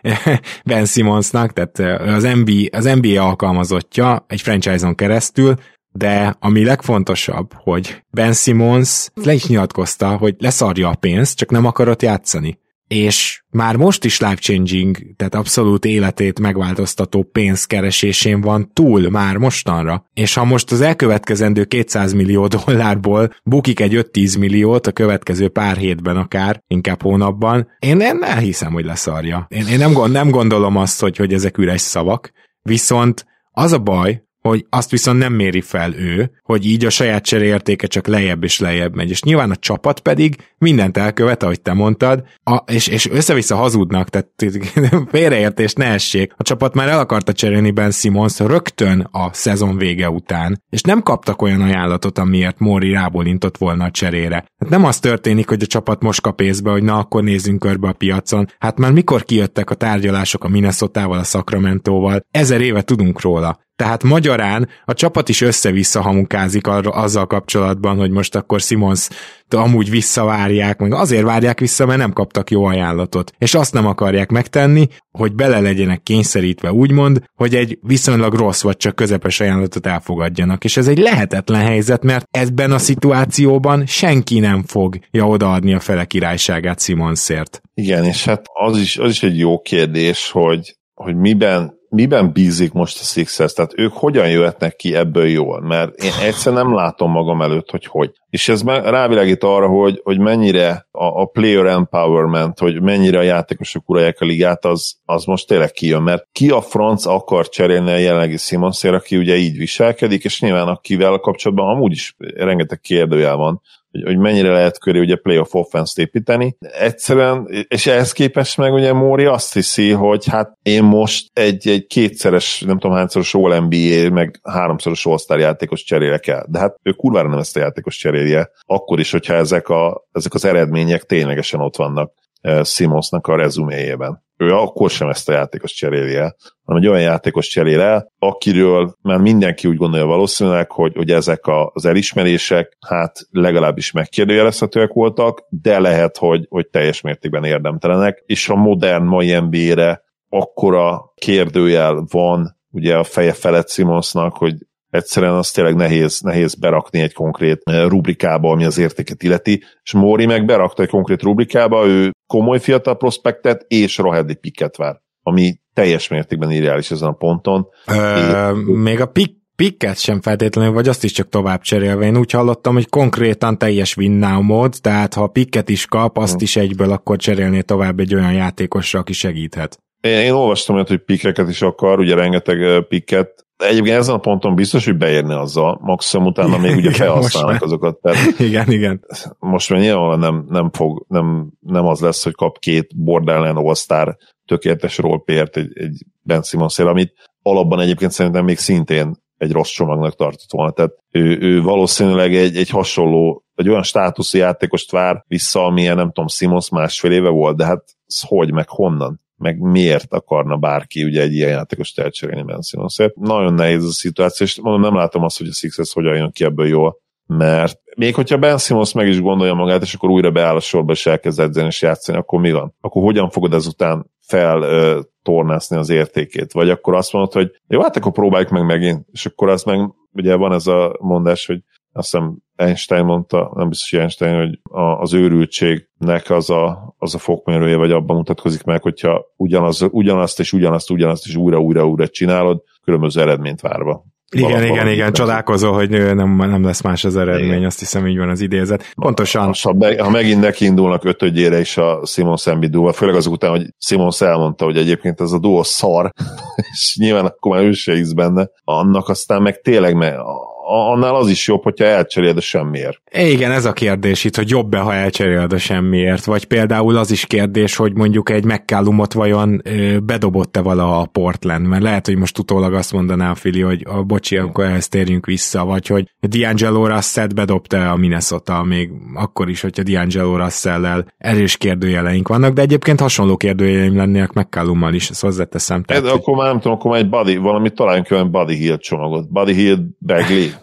[LAUGHS] ben Simmonsnak, tehát az NBA, az NBA alkalmazottja egy franchise-on keresztül, de ami legfontosabb, hogy Ben Simmons le is nyilatkozta, hogy leszarja a pénzt, csak nem akarott játszani és már most is life-changing, tehát abszolút életét megváltoztató pénzkeresésén van túl már mostanra. És ha most az elkövetkezendő 200 millió dollárból bukik egy 5-10 milliót a következő pár hétben akár, inkább hónapban, én nem elhiszem, hogy leszarja. Én, én nem, nem gondolom azt, hogy, hogy ezek üres szavak, viszont az a baj, hogy azt viszont nem méri fel ő, hogy így a saját cseréértéke csak lejjebb és lejjebb megy. És nyilván a csapat pedig mindent elkövet, ahogy te mondtad, a, és, és össze-vissza hazudnak, tehát [LAUGHS] félreértés ne essék. A csapat már el akarta cserélni Ben Simmons rögtön a szezon vége után, és nem kaptak olyan ajánlatot, amiért Mori rábólintott volna a cserére. Hát nem az történik, hogy a csapat most kap észbe, hogy na akkor nézzünk körbe a piacon. Hát már mikor kijöttek a tárgyalások a Minnesota-val, a Sacramento-val, ezer éve tudunk róla. Tehát magyarán a csapat is össze-vissza hamukázik arra, azzal kapcsolatban, hogy most akkor Simons amúgy visszavárják, meg azért várják vissza, mert nem kaptak jó ajánlatot. És azt nem akarják megtenni, hogy bele legyenek kényszerítve úgymond, hogy egy viszonylag rossz vagy csak közepes ajánlatot elfogadjanak. És ez egy lehetetlen helyzet, mert ebben a szituációban senki nem fogja odaadni a fele királyságát Simonsért. Igen, és hát az is, az is egy jó kérdés, hogy hogy miben miben bízik most a Sixers? Tehát ők hogyan jöhetnek ki ebből jól? Mert én egyszer nem látom magam előtt, hogy hogy. És ez rávilágít arra, hogy, hogy mennyire a, a player empowerment, hogy mennyire a játékosok uralják a ligát, az, az most tényleg kijön, mert ki a franc akar cserélni a jelenlegi Simonszér, aki ugye így viselkedik, és nyilván akivel kapcsolatban amúgy is rengeteg kérdőjel van, hogy, hogy mennyire lehet köré ugye playoff offense építeni. Egyszerűen, és ehhez képest meg ugye Móri azt hiszi, hogy hát én most egy, egy kétszeres, nem tudom hányszoros All NBA, meg háromszoros All-Star játékos cserélek el. De hát ő kurvára nem ezt a játékos cserélje. Akkor is, hogyha ezek, a, ezek az eredmények ténylegesen ott vannak Simonsnak a rezuméjében ő akkor sem ezt a játékos cseréli el, hanem egy olyan játékos cserél el, akiről már mindenki úgy gondolja valószínűleg, hogy, hogy ezek a, az elismerések hát legalábbis megkérdőjelezhetőek voltak, de lehet, hogy, hogy teljes mértékben érdemtelenek, és a modern mai NBA-re akkora kérdőjel van ugye a feje felett Simonsnak, hogy egyszerűen az tényleg nehéz, nehéz berakni egy konkrét eh, rubrikába, ami az értéket illeti, és Móri meg berakta egy konkrét rubrikába, ő komoly fiatal prospektet és rohedli piket vár, ami teljes mértékben irreális ezen a ponton. Ö, é, még a pik pikket sem feltétlenül, vagy azt is csak tovább cserélve. Én úgy hallottam, hogy konkrétan teljes win now mód, tehát ha pikket is kap, azt hm. is egyből akkor cserélné tovább egy olyan játékosra, aki segíthet. Én, én olvastam olyat, hogy pikeket is akar, ugye rengeteg pikket, egyébként ezen a ponton biztos, hogy beérne azzal, maximum utána még ugye [LAUGHS] felhasználnak azokat. Tehát igen, igen. Most már nyilván nem, nem, fog, nem, nem az lesz, hogy kap két Borderland All-Star tökéletes rollpért egy, egy Ben simmons amit alapban egyébként szerintem még szintén egy rossz csomagnak tartott volna. Tehát ő, ő valószínűleg egy, egy hasonló, egy olyan státuszú játékost vár vissza, amilyen nem tudom, Simons másfél éve volt, de hát hogy, meg honnan? Meg miért akarna bárki ugye egy ilyen játékos elcserélni Simmonsért. Nagyon nehéz a szituáció, és mondom, nem látom azt, hogy a Sixers hogyan jön ki ebből jól, mert még hogyha Ben Simmons meg is gondolja magát, és akkor újra beáll a sorba, és elkezd edzeni és játszani, akkor mi van? Akkor hogyan fogod ezután fel ö, tornászni az értékét? Vagy akkor azt mondod, hogy jó, hát akkor próbáljuk meg megint, és akkor az meg, ugye van ez a mondás, hogy azt hiszem Einstein mondta, nem biztos, hogy Einstein, hogy az őrültségnek az a, az a fokmérője, vagy abban mutatkozik meg, hogyha ugyanaz, ugyanazt és ugyanazt, ugyanazt és újra, újra, újra csinálod, különböző eredményt várva. Igen, Valahol igen, igen, csodálkozó, hogy nem, nem lesz más az eredmény, igen. azt hiszem így van az idézet. Pontosan. Ha, be, ha megint nekiindulnak ötödjére is a Simon Szembi duo, főleg azok után, hogy Simon elmondta, hogy egyébként ez a duo szar, [LAUGHS] és nyilván akkor már ő se hisz benne, annak aztán meg tényleg me, annál az is jobb, hogyha elcseréled a semmiért. Igen, ez a kérdés itt, hogy jobb-e, ha elcseréled a semmiért, vagy például az is kérdés, hogy mondjuk egy McCallumot vajon bedobott-e vala a Portland, mert lehet, hogy most utólag azt mondanám, Fili, hogy a bocsi, akkor ehhez térjünk vissza, vagy hogy D'Angelo Russell bedobta a Minnesota, még akkor is, hogyha D'Angelo Russell-lel erős kérdőjeleink vannak, de egyébként hasonló kérdőjeleim lennének McCallummal is, ezt hozzáteszem. Tehát, de akkor már nem tudom, akkor már egy body, valami találjunk olyan Buddy Hill csomagot. Buddy Hill, Bagley.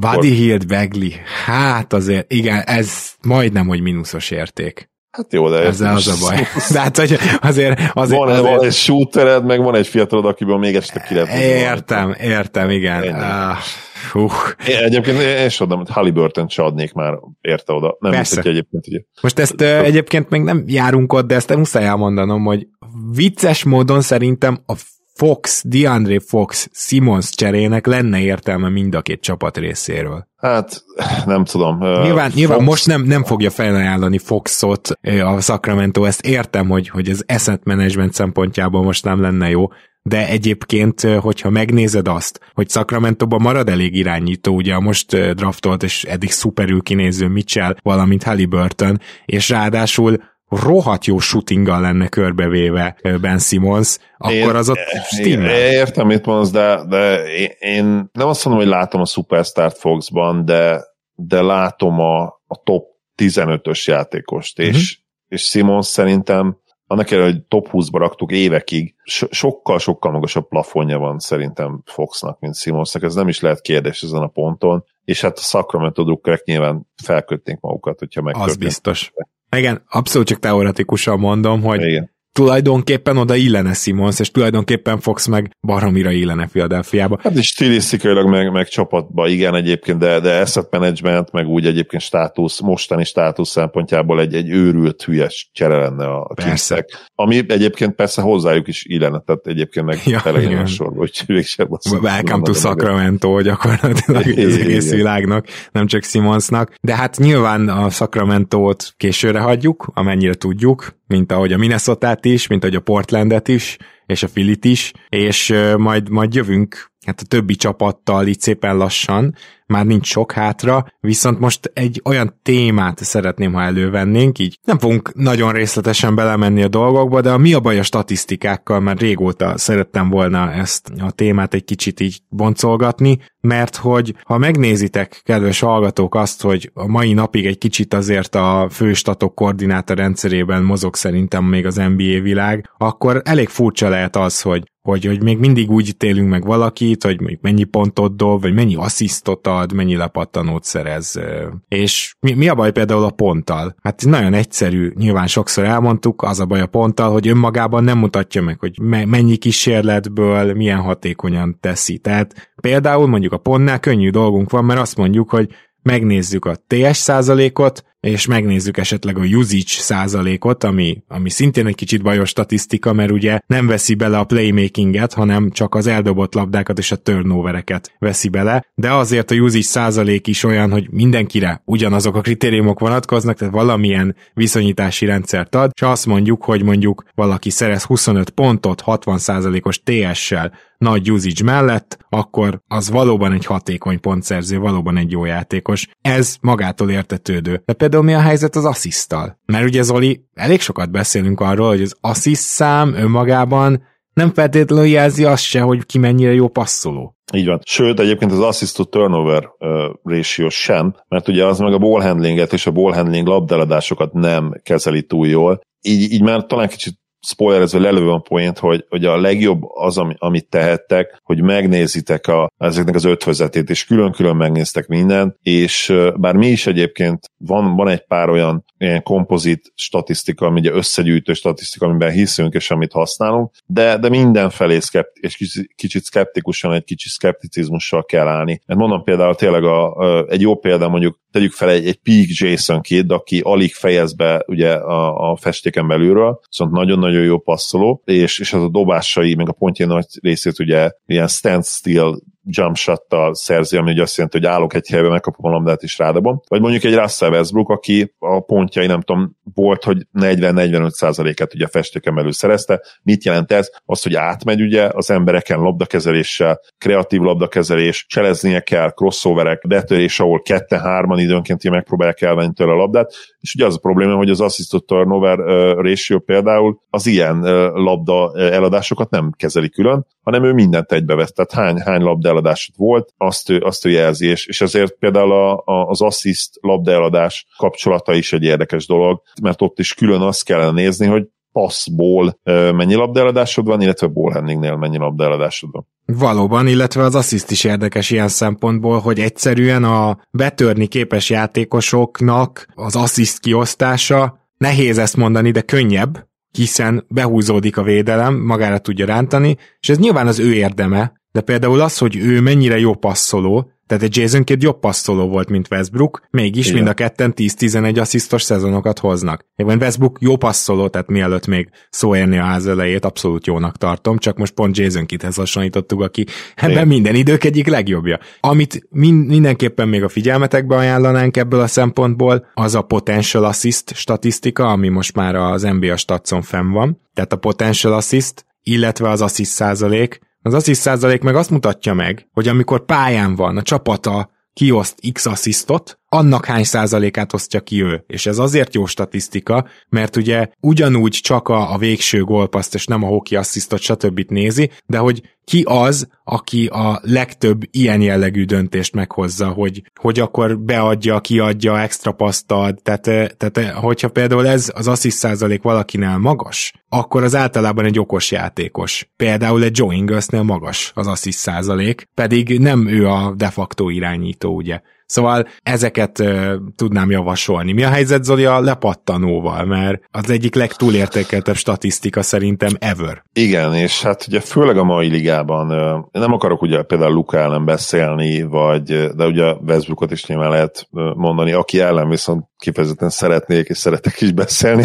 Ba- Hield, Bagley, hát azért, igen, ez majdnem, hogy mínuszos érték. Hát jó, de Ezzel az a baj. [LAUGHS] De hát, hogy azért... azért, van, azért... van egy shootered, meg van egy fiatalod, akiből még este ki lehet Értem, értem, igen. Uh, uh. Én egyébként én is adom, hogy Halliburton se adnék már érte oda. Nem Persze. Hisz, egyébként ugye. Most ezt uh, egyébként még nem járunk ott, de ezt muszáj elmondanom, hogy vicces módon szerintem a Fox, DeAndre Fox, Simons cserének lenne értelme mind a két csapat részéről. Hát, nem tudom. Nyilván, Fox... nyilván most nem, nem fogja felajánlani Foxot a Sacramento, ezt értem, hogy, hogy az asset management szempontjából most nem lenne jó, de egyébként, hogyha megnézed azt, hogy Sacramento-ban marad elég irányító, ugye a most draftolt és eddig szuperül kinéző Mitchell, valamint Halliburton, és ráadásul rohadt jó shootinggal lenne körbevéve Ben Simmons, akkor az ott stimmel. Értem, mit mondasz, de, de én, nem azt mondom, hogy látom a superstart Foxban, de, de látom a, a top 15-ös játékost, és, uh-huh. és Simmons szerintem annak ellenére, hogy top 20-ba raktuk évekig, so- sokkal-sokkal magasabb plafonja van szerintem Foxnak, mint Simonsnak, ez nem is lehet kérdés ezen a ponton, és hát a Sacramento drukkerek nyilván felkötnék magukat, hogyha megkötnék. Az biztos. Igen, abszolút csak teoretikusan mondom, hogy Igen. Tulajdonképpen oda illene Simons, és tulajdonképpen Fox meg baromira illene Philadelphiába. Hát is stilisztikailag meg, meg csapatba, igen egyébként, de, de asset management, meg úgy egyébként státusz, mostani státusz szempontjából egy, egy őrült hülyes csere lenne a Kingszek. Ami egyébként persze hozzájuk is illene, tehát egyébként meg ja, elején a sorba, hogy mégsem azt Welcome to Sacramento gyakorlatilag az egész világnak, nem csak Simonsnak. De hát nyilván a Sacramento-t későre hagyjuk, amennyire tudjuk, mint ahogy a minnesota is, mint ahogy a Portlandet is, és a Filit is, és majd, majd jövünk hát a többi csapattal így szépen lassan, már nincs sok hátra, viszont most egy olyan témát szeretném, ha elővennénk, így nem fogunk nagyon részletesen belemenni a dolgokba, de a mi a baj a statisztikákkal, mert régóta szerettem volna ezt a témát egy kicsit így boncolgatni, mert hogy ha megnézitek, kedves hallgatók, azt, hogy a mai napig egy kicsit azért a főstatok koordináta rendszerében mozog szerintem még az NBA világ, akkor elég furcsa lehet az, hogy hogy, hogy még mindig úgy ítélünk meg valakit, hogy még mennyi pontot dob, vagy mennyi asszisztot ad, mennyi lepattanót szerez. És mi, mi a baj például a ponttal? Hát nagyon egyszerű, nyilván sokszor elmondtuk, az a baj a ponttal, hogy önmagában nem mutatja meg, hogy me- mennyi kísérletből milyen hatékonyan teszi. Tehát például mondjuk a pontnál könnyű dolgunk van, mert azt mondjuk, hogy megnézzük a TS százalékot, és megnézzük esetleg a usage százalékot, ami, ami szintén egy kicsit bajos statisztika, mert ugye nem veszi bele a playmakinget, hanem csak az eldobott labdákat és a turnovereket veszi bele, de azért a usage százalék is olyan, hogy mindenkire ugyanazok a kritériumok vonatkoznak, tehát valamilyen viszonyítási rendszert ad, és azt mondjuk, hogy mondjuk valaki szerez 25 pontot 60 százalékos TS-sel nagy usage mellett, akkor az valóban egy hatékony pontszerző, valóban egy jó játékos. Ez magától értetődő. De például mi a helyzet az asszisztal? Mert ugye Zoli, elég sokat beszélünk arról, hogy az assziszt szám önmagában nem feltétlenül jelzi azt se, hogy ki mennyire jó passzoló. Így van. Sőt, egyébként az assist to turnover uh, ratio sem, mert ugye az meg a ball handlinget és a ball handling labdeladásokat nem kezeli túl jól. Így, így már talán kicsit spoilerezve lelőve a point, hogy, hogy a legjobb az, ami, amit tehettek, hogy megnézitek a, ezeknek az ötvözetét, és külön-külön megnéztek mindent, és bár mi is egyébként van, van egy pár olyan ilyen kompozit statisztika, ami ugye összegyűjtő statisztika, amiben hiszünk és amit használunk, de, de mindenfelé szkept, és kicsit, kicsit szkeptikusan, egy kicsit szkepticizmussal kell állni. Mert mondom például tényleg a, egy jó példa mondjuk tegyük fel egy, egy Peak Jason Kidd, aki alig fejez be ugye a, a festéken belülről, viszont nagyon-nagyon jó passzoló, és, és az a dobásai, meg a pontjai nagy részét ugye ilyen standstill jump shot szerzi, ami ugye azt jelenti, hogy állok egy helyben, megkapom a labdát is rádobom. Vagy mondjuk egy Russell Westbrook, aki a pontjai nem tudom, volt, hogy 40-45%-et ugye a festéken belül szerezte. Mit jelent ez? Az, hogy átmegy ugye az embereken labdakezeléssel, kreatív labdakezelés, cseleznie kell, crossoverek, betörés, ahol kette-hárman időnként megpróbálják elvenni tőle a labdát, és ugye az a probléma, hogy az assisted turnover ratio például az ilyen labda eladásokat nem kezeli külön, hanem ő mindent egybevesz. Tehát hány, hány labda eladásod volt, azt ő, azt ő jelzi, és, és ezért például a, a, az assist labda eladás kapcsolata is egy érdekes dolog, mert ott is külön azt kellene nézni, hogy passzból mennyi labdaeladásod van, illetve ballhandlingnél mennyi labdaeladásod van. Valóban, illetve az assziszt is érdekes ilyen szempontból, hogy egyszerűen a betörni képes játékosoknak az assziszt kiosztása, nehéz ezt mondani, de könnyebb, hiszen behúzódik a védelem, magára tudja rántani, és ez nyilván az ő érdeme, de például az, hogy ő mennyire jó passzoló, tehát egy Jason Kidd jobb passzoló volt, mint Westbrook, mégis Igen. mind a ketten 10-11 asszisztos szezonokat hoznak. Egyben Westbrook jó passzoló, tehát mielőtt még szó érni a ház elejét, abszolút jónak tartom, csak most pont Jason Kiddhez hasonlítottuk, aki ebben minden idők egyik legjobbja. Amit min- mindenképpen még a figyelmetekbe ajánlanánk ebből a szempontból, az a potential assist statisztika, ami most már az NBA statson fenn van. Tehát a potential assist, illetve az assist százalék, az assziszt százalék meg azt mutatja meg, hogy amikor pályán van a csapata kioszt X asszisztot, annak hány százalékát osztja ki ő. És ez azért jó statisztika, mert ugye ugyanúgy csak a, a végső gólpaszt és nem a hoki asszisztot stb. nézi, de hogy ki az, aki a legtöbb ilyen jellegű döntést meghozza, hogy, hogy akkor beadja, kiadja, extra paszt ad, tehát, tehát hogyha például ez az assziszt százalék valakinél magas, akkor az általában egy okos játékos. Például egy Joe Inglesnél magas az assziszt százalék, pedig nem ő a de facto irányító, ugye. Szóval ezeket uh, tudnám javasolni. Mi a helyzet Zoli a lepattanóval, mert az egyik legtúlértékeltebb statisztika szerintem ever. Igen, és hát ugye főleg a mai ligában uh, nem akarok ugye például Luka ellen beszélni, vagy, de ugye Westbrookot is nyilván lehet mondani, aki ellen viszont kifejezetten szeretnék és szeretek is beszélni,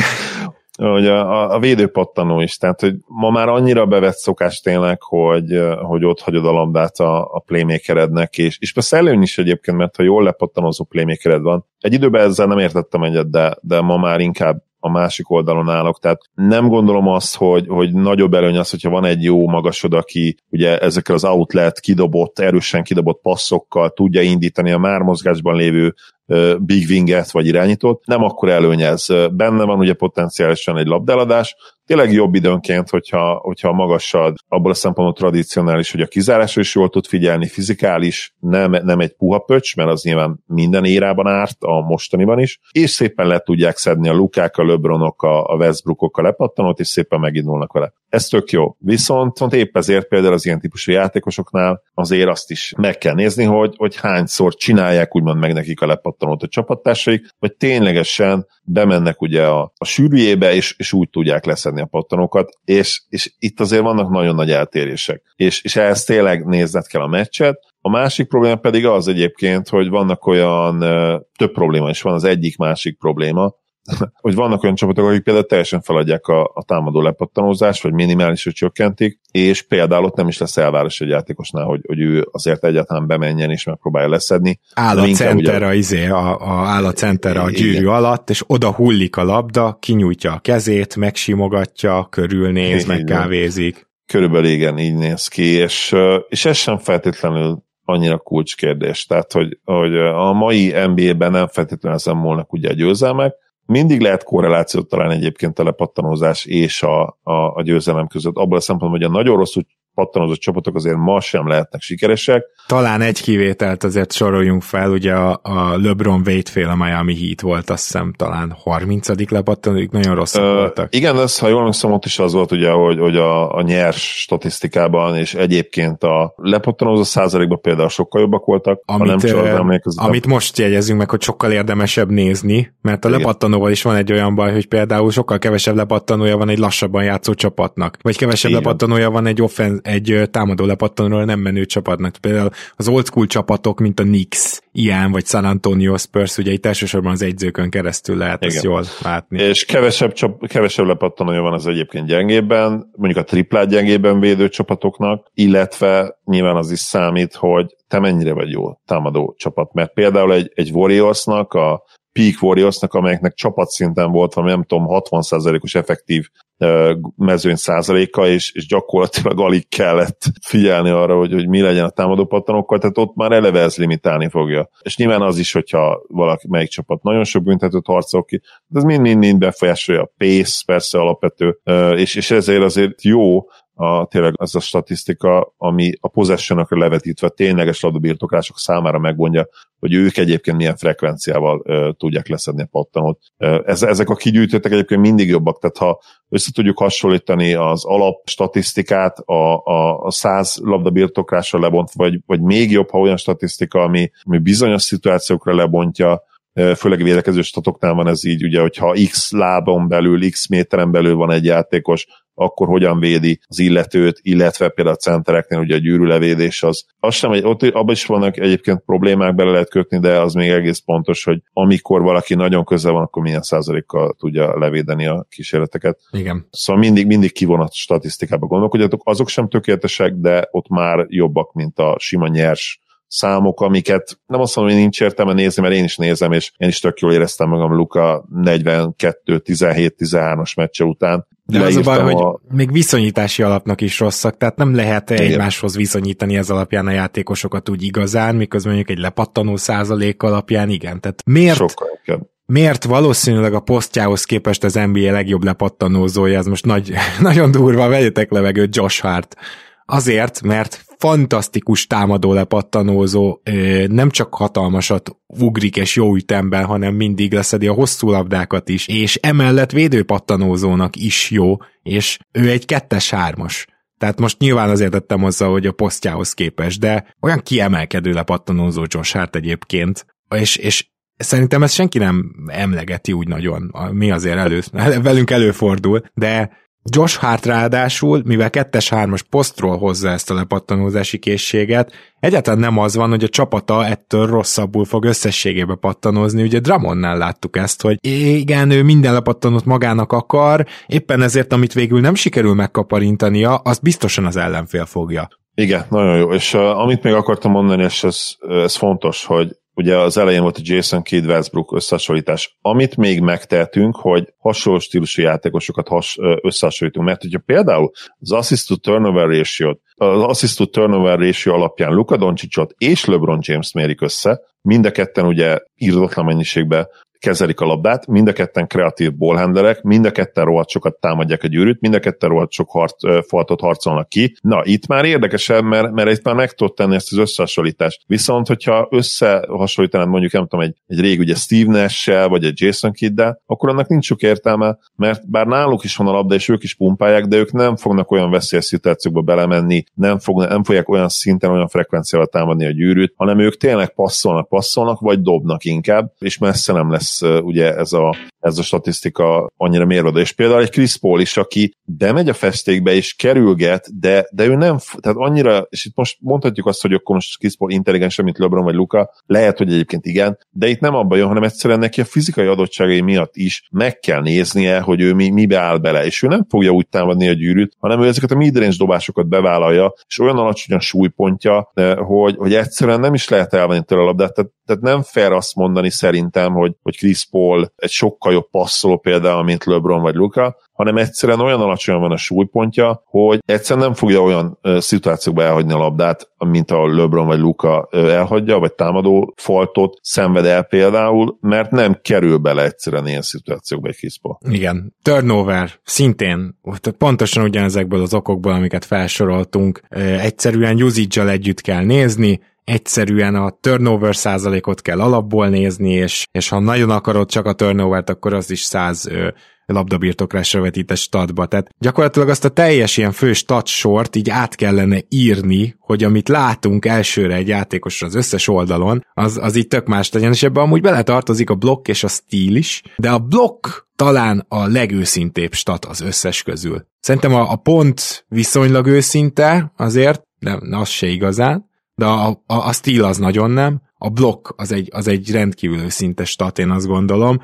hogy a, a védőpattanó is, tehát hogy ma már annyira bevett szokás tényleg, hogy, hogy ott hagyod a labdát a, a playmakerednek, és, és persze előny is egyébként, mert ha jól lepattanozó playmakered van, egy időben ezzel nem értettem egyet, de, de ma már inkább a másik oldalon állok, tehát nem gondolom azt, hogy, hogy nagyobb előny az, hogyha van egy jó magasod, aki ugye ezekkel az outlet kidobott, erősen kidobott passzokkal tudja indítani a már mozgásban lévő big winget vagy irányítót, nem akkor előny ez. Benne van ugye potenciálisan egy labdeladás, tényleg jobb időnként, hogyha, hogyha a magasad abból a szempontból tradicionális, hogy a kizárásra is jól tud figyelni, fizikális, nem, nem egy puha pöcs, mert az nyilván minden érában árt, a mostaniban is, és szépen le tudják szedni a Lukák, a Lebronok, a Westbrookok a lepattanót, és szépen megindulnak vele. Ez tök jó. Viszont, viszont épp ezért például az ilyen típusú játékosoknál azért azt is meg kell nézni, hogy, hogy hányszor csinálják úgymond meg nekik a lepattanót a csapattársaik, vagy ténylegesen bemennek ugye a, a sűrűjébe, és, és úgy tudják leszedni a pattanókat, és, és itt azért vannak nagyon nagy eltérések. És, és ehhez tényleg nézned kell a meccset, a másik probléma pedig az egyébként, hogy vannak olyan, több probléma is van, az egyik másik probléma, [LAUGHS] hogy vannak olyan csapatok, akik például teljesen feladják a, a támadó lepattanózást, vagy minimálisra csökkentik, és például ott nem is lesz elvárás egy játékosnál, hogy, hogy ő azért egyáltalán bemenjen és megpróbálja leszedni. Áll a center a, izé, a, a, áll a center a gyűrű igen. alatt, és oda hullik a labda, kinyújtja a kezét, megsimogatja, körülnéz, megkávézik. Körülbelül igen, így néz ki, és, és ez sem feltétlenül annyira kulcskérdés. Tehát, hogy, hogy a mai NBA-ben nem feltétlenül ezen múlnak ugye a győzelmek, mindig lehet korrelációt találni egyébként a lepattanózás és a, a, a győzelem között. Abban a szempontból, hogy a nagyon rosszul pattanozott csapatok azért ma sem lehetnek sikeresek. Talán egy kivételt azért soroljunk fel, ugye a, a LeBron Wade féle Miami Heat volt, azt hiszem talán 30. lepattanóik, nagyon rosszak uh, voltak. Igen, ez, ha jól emlékszem, ott is az volt ugye, hogy, hogy a, a nyers statisztikában, és egyébként a lepattanózó százalékban például sokkal jobbak voltak, amit, nem az Amit most jegyezünk meg, hogy sokkal érdemesebb nézni, mert a Igen. lepattanóval is van egy olyan baj, hogy például sokkal kevesebb lepattanója van egy lassabban játszó csapatnak, vagy kevesebb Igen. lepattanója van egy offen, egy támadó lepattanóról nem menő csapatnak. Például az old school csapatok, mint a Knicks, ilyen, vagy San Antonio Spurs, ugye itt elsősorban az egyzőkön keresztül lehet Igen. ezt jól látni. És kevesebb, csap, kevesebb lepattanója van az egyébként gyengében, mondjuk a triplát gyengében védő csapatoknak, illetve nyilván az is számít, hogy te mennyire vagy jó támadó csapat, mert például egy, egy Warriorsnak a Peak Warriorsnak, amelyeknek csapatszinten volt valami, nem tudom, 60%-os effektív mezőny százaléka, és, és gyakorlatilag alig kellett figyelni arra, hogy, hogy mi legyen a támadó pattanokkal, tehát ott már eleve ez limitálni fogja. És nyilván az is, hogyha valaki, melyik csapat nagyon sok büntetőt harcol ki, de ez mind-mind befolyásolja a pace, persze alapvető, és, és ezért azért jó, a, tényleg az a statisztika, ami a possession levetítve tényleges labdabirtoklások számára megmondja, hogy ők egyébként milyen frekvenciával uh, tudják leszedni a pattanót. Ez, ezek a kigyűjtőtek egyébként mindig jobbak, tehát ha össze tudjuk hasonlítani az alap statisztikát a, a, a száz labdabirtoklásra lebont, vagy, vagy még jobb, ha olyan statisztika, ami, ami bizonyos szituációkra lebontja, főleg védekező statoknál van ez így, ugye, hogyha x lábon belül, x méteren belül van egy játékos, akkor hogyan védi az illetőt, illetve például a centereknél ugye a gyűrűlevédés az. Azt sem, hogy ott abban is vannak egyébként problémák, bele lehet kötni, de az még egész pontos, hogy amikor valaki nagyon közel van, akkor milyen százalékkal tudja levédeni a kísérleteket. Igen. Szóval mindig, mindig kivonat statisztikába gondolkodjatok. Azok sem tökéletesek, de ott már jobbak, mint a sima nyers számok, amiket nem azt mondom, hogy nincs értelme nézni, mert én is nézem, és én is tök jól éreztem magam Luka 42-17-13-as meccse után. De az a baj, a... hogy még viszonyítási alapnak is rosszak, tehát nem lehet Igen. egymáshoz viszonyítani ez alapján a játékosokat úgy igazán, miközben mondjuk egy lepattanó százalék alapján igen. Tehát miért, Sokkal miért valószínűleg a posztjához képest az NBA legjobb lepattanózója, ez most nagy, [LAUGHS] nagyon durva, vegyetek levegőt Josh Hart. Azért, mert fantasztikus támadó lepattanózó, nem csak hatalmasat ugrik és jó ütemben, hanem mindig leszedi a hosszú labdákat is, és emellett védőpattanózónak is jó, és ő egy kettes-hármas. Tehát most nyilván azért tettem hozzá, hogy a posztjához képest, de olyan kiemelkedő lepattanózó Josh Hart egyébként, és, és szerintem ezt senki nem emlegeti úgy nagyon, mi azért elő, [LAUGHS] velünk előfordul, de Josh Hart ráadásul, mivel kettes-hármas posztról hozza ezt a lepattanózási készséget, egyáltalán nem az van, hogy a csapata ettől rosszabbul fog összességébe pattanozni. Ugye Dramonnál láttuk ezt, hogy igen, ő minden lepattanót magának akar, éppen ezért, amit végül nem sikerül megkaparintania, az biztosan az ellenfél fogja. Igen, nagyon jó. És uh, amit még akartam mondani, és ez, ez fontos, hogy ugye az elején volt a Jason Kidd Westbrook összehasonlítás. Amit még megtehetünk, hogy hasonló stílusú játékosokat has, összehasonlítunk, mert hogyha például az assist to turnover ratio az assist to turnover ratio alapján Luka Doncicot és LeBron James mérik össze, mind a ketten ugye írdatlan mennyiségben kezelik a labdát, mind a ketten kreatív ballhandlerek, mind a ketten rohadt sokat támadják a gyűrűt, mind a ketten rohadt sok harc, faltot harcolnak ki. Na, itt már érdekesebb, mert, mert itt már meg tudod tenni ezt az összehasonlítást. Viszont, hogyha összehasonlítanád mondjuk, nem tudom, egy, egy rég ugye Steve nash vagy egy Jason kidd akkor annak nincs sok értelme, mert bár náluk is van a labda, és ők is pumpálják, de ők nem fognak olyan veszélyes szituációkba belemenni, nem, fog, nem fogják olyan szinten, olyan frekvenciával támadni a gyűrűt, hanem ők tényleg passzolnak, passzolnak, vagy dobnak inkább, és messze nem lesz ugye ez a, ez a statisztika annyira mérvadó. És például egy Chris Paul is, aki bemegy a festékbe és kerülget, de, de ő nem, tehát annyira, és itt most mondhatjuk azt, hogy akkor most Chris Paul intelligens, mint LeBron vagy Luka, lehet, hogy egyébként igen, de itt nem abban jön, hanem egyszerűen neki a fizikai adottságai miatt is meg kell néznie, hogy ő mi, mibe áll bele, és ő nem fogja úgy támadni a gyűrűt, hanem ő ezeket a midrange dobásokat bevállalja, és olyan alacsony a súlypontja, hogy, hogy egyszerűen nem is lehet elvenni tőle a labdát, tehát, tehát nem fair azt mondani szerintem, hogy, hogy Chris Paul egy sokkal jobb passzoló például, mint LeBron vagy Luka, hanem egyszerűen olyan alacsonyan van a súlypontja, hogy egyszerűen nem fogja olyan szituációkba elhagyni a labdát, mint a LeBron vagy Luka elhagyja, vagy támadó faltot szenved el például, mert nem kerül bele egyszerűen ilyen szituációkba egy kiszpa. Igen. Turnover szintén pontosan ugyanezekből az okokból, amiket felsoroltunk, egyszerűen usage együtt kell nézni, egyszerűen a turnover százalékot kell alapból nézni, és, és ha nagyon akarod csak a turnovert, akkor az is 100 labdabirtoklásra vetített statba. Tehát gyakorlatilag azt a teljes ilyen fő stat így át kellene írni, hogy amit látunk elsőre egy játékosra az összes oldalon, az, az így tök más legyen, és ebbe amúgy bele tartozik a blokk és a stíl is, de a blokk talán a legőszintébb stat az összes közül. Szerintem a, a pont viszonylag őszinte azért, de az se igazán, de a, a, a stíl az nagyon nem, a blokk az egy, az egy rendkívül őszinte stat, én azt gondolom.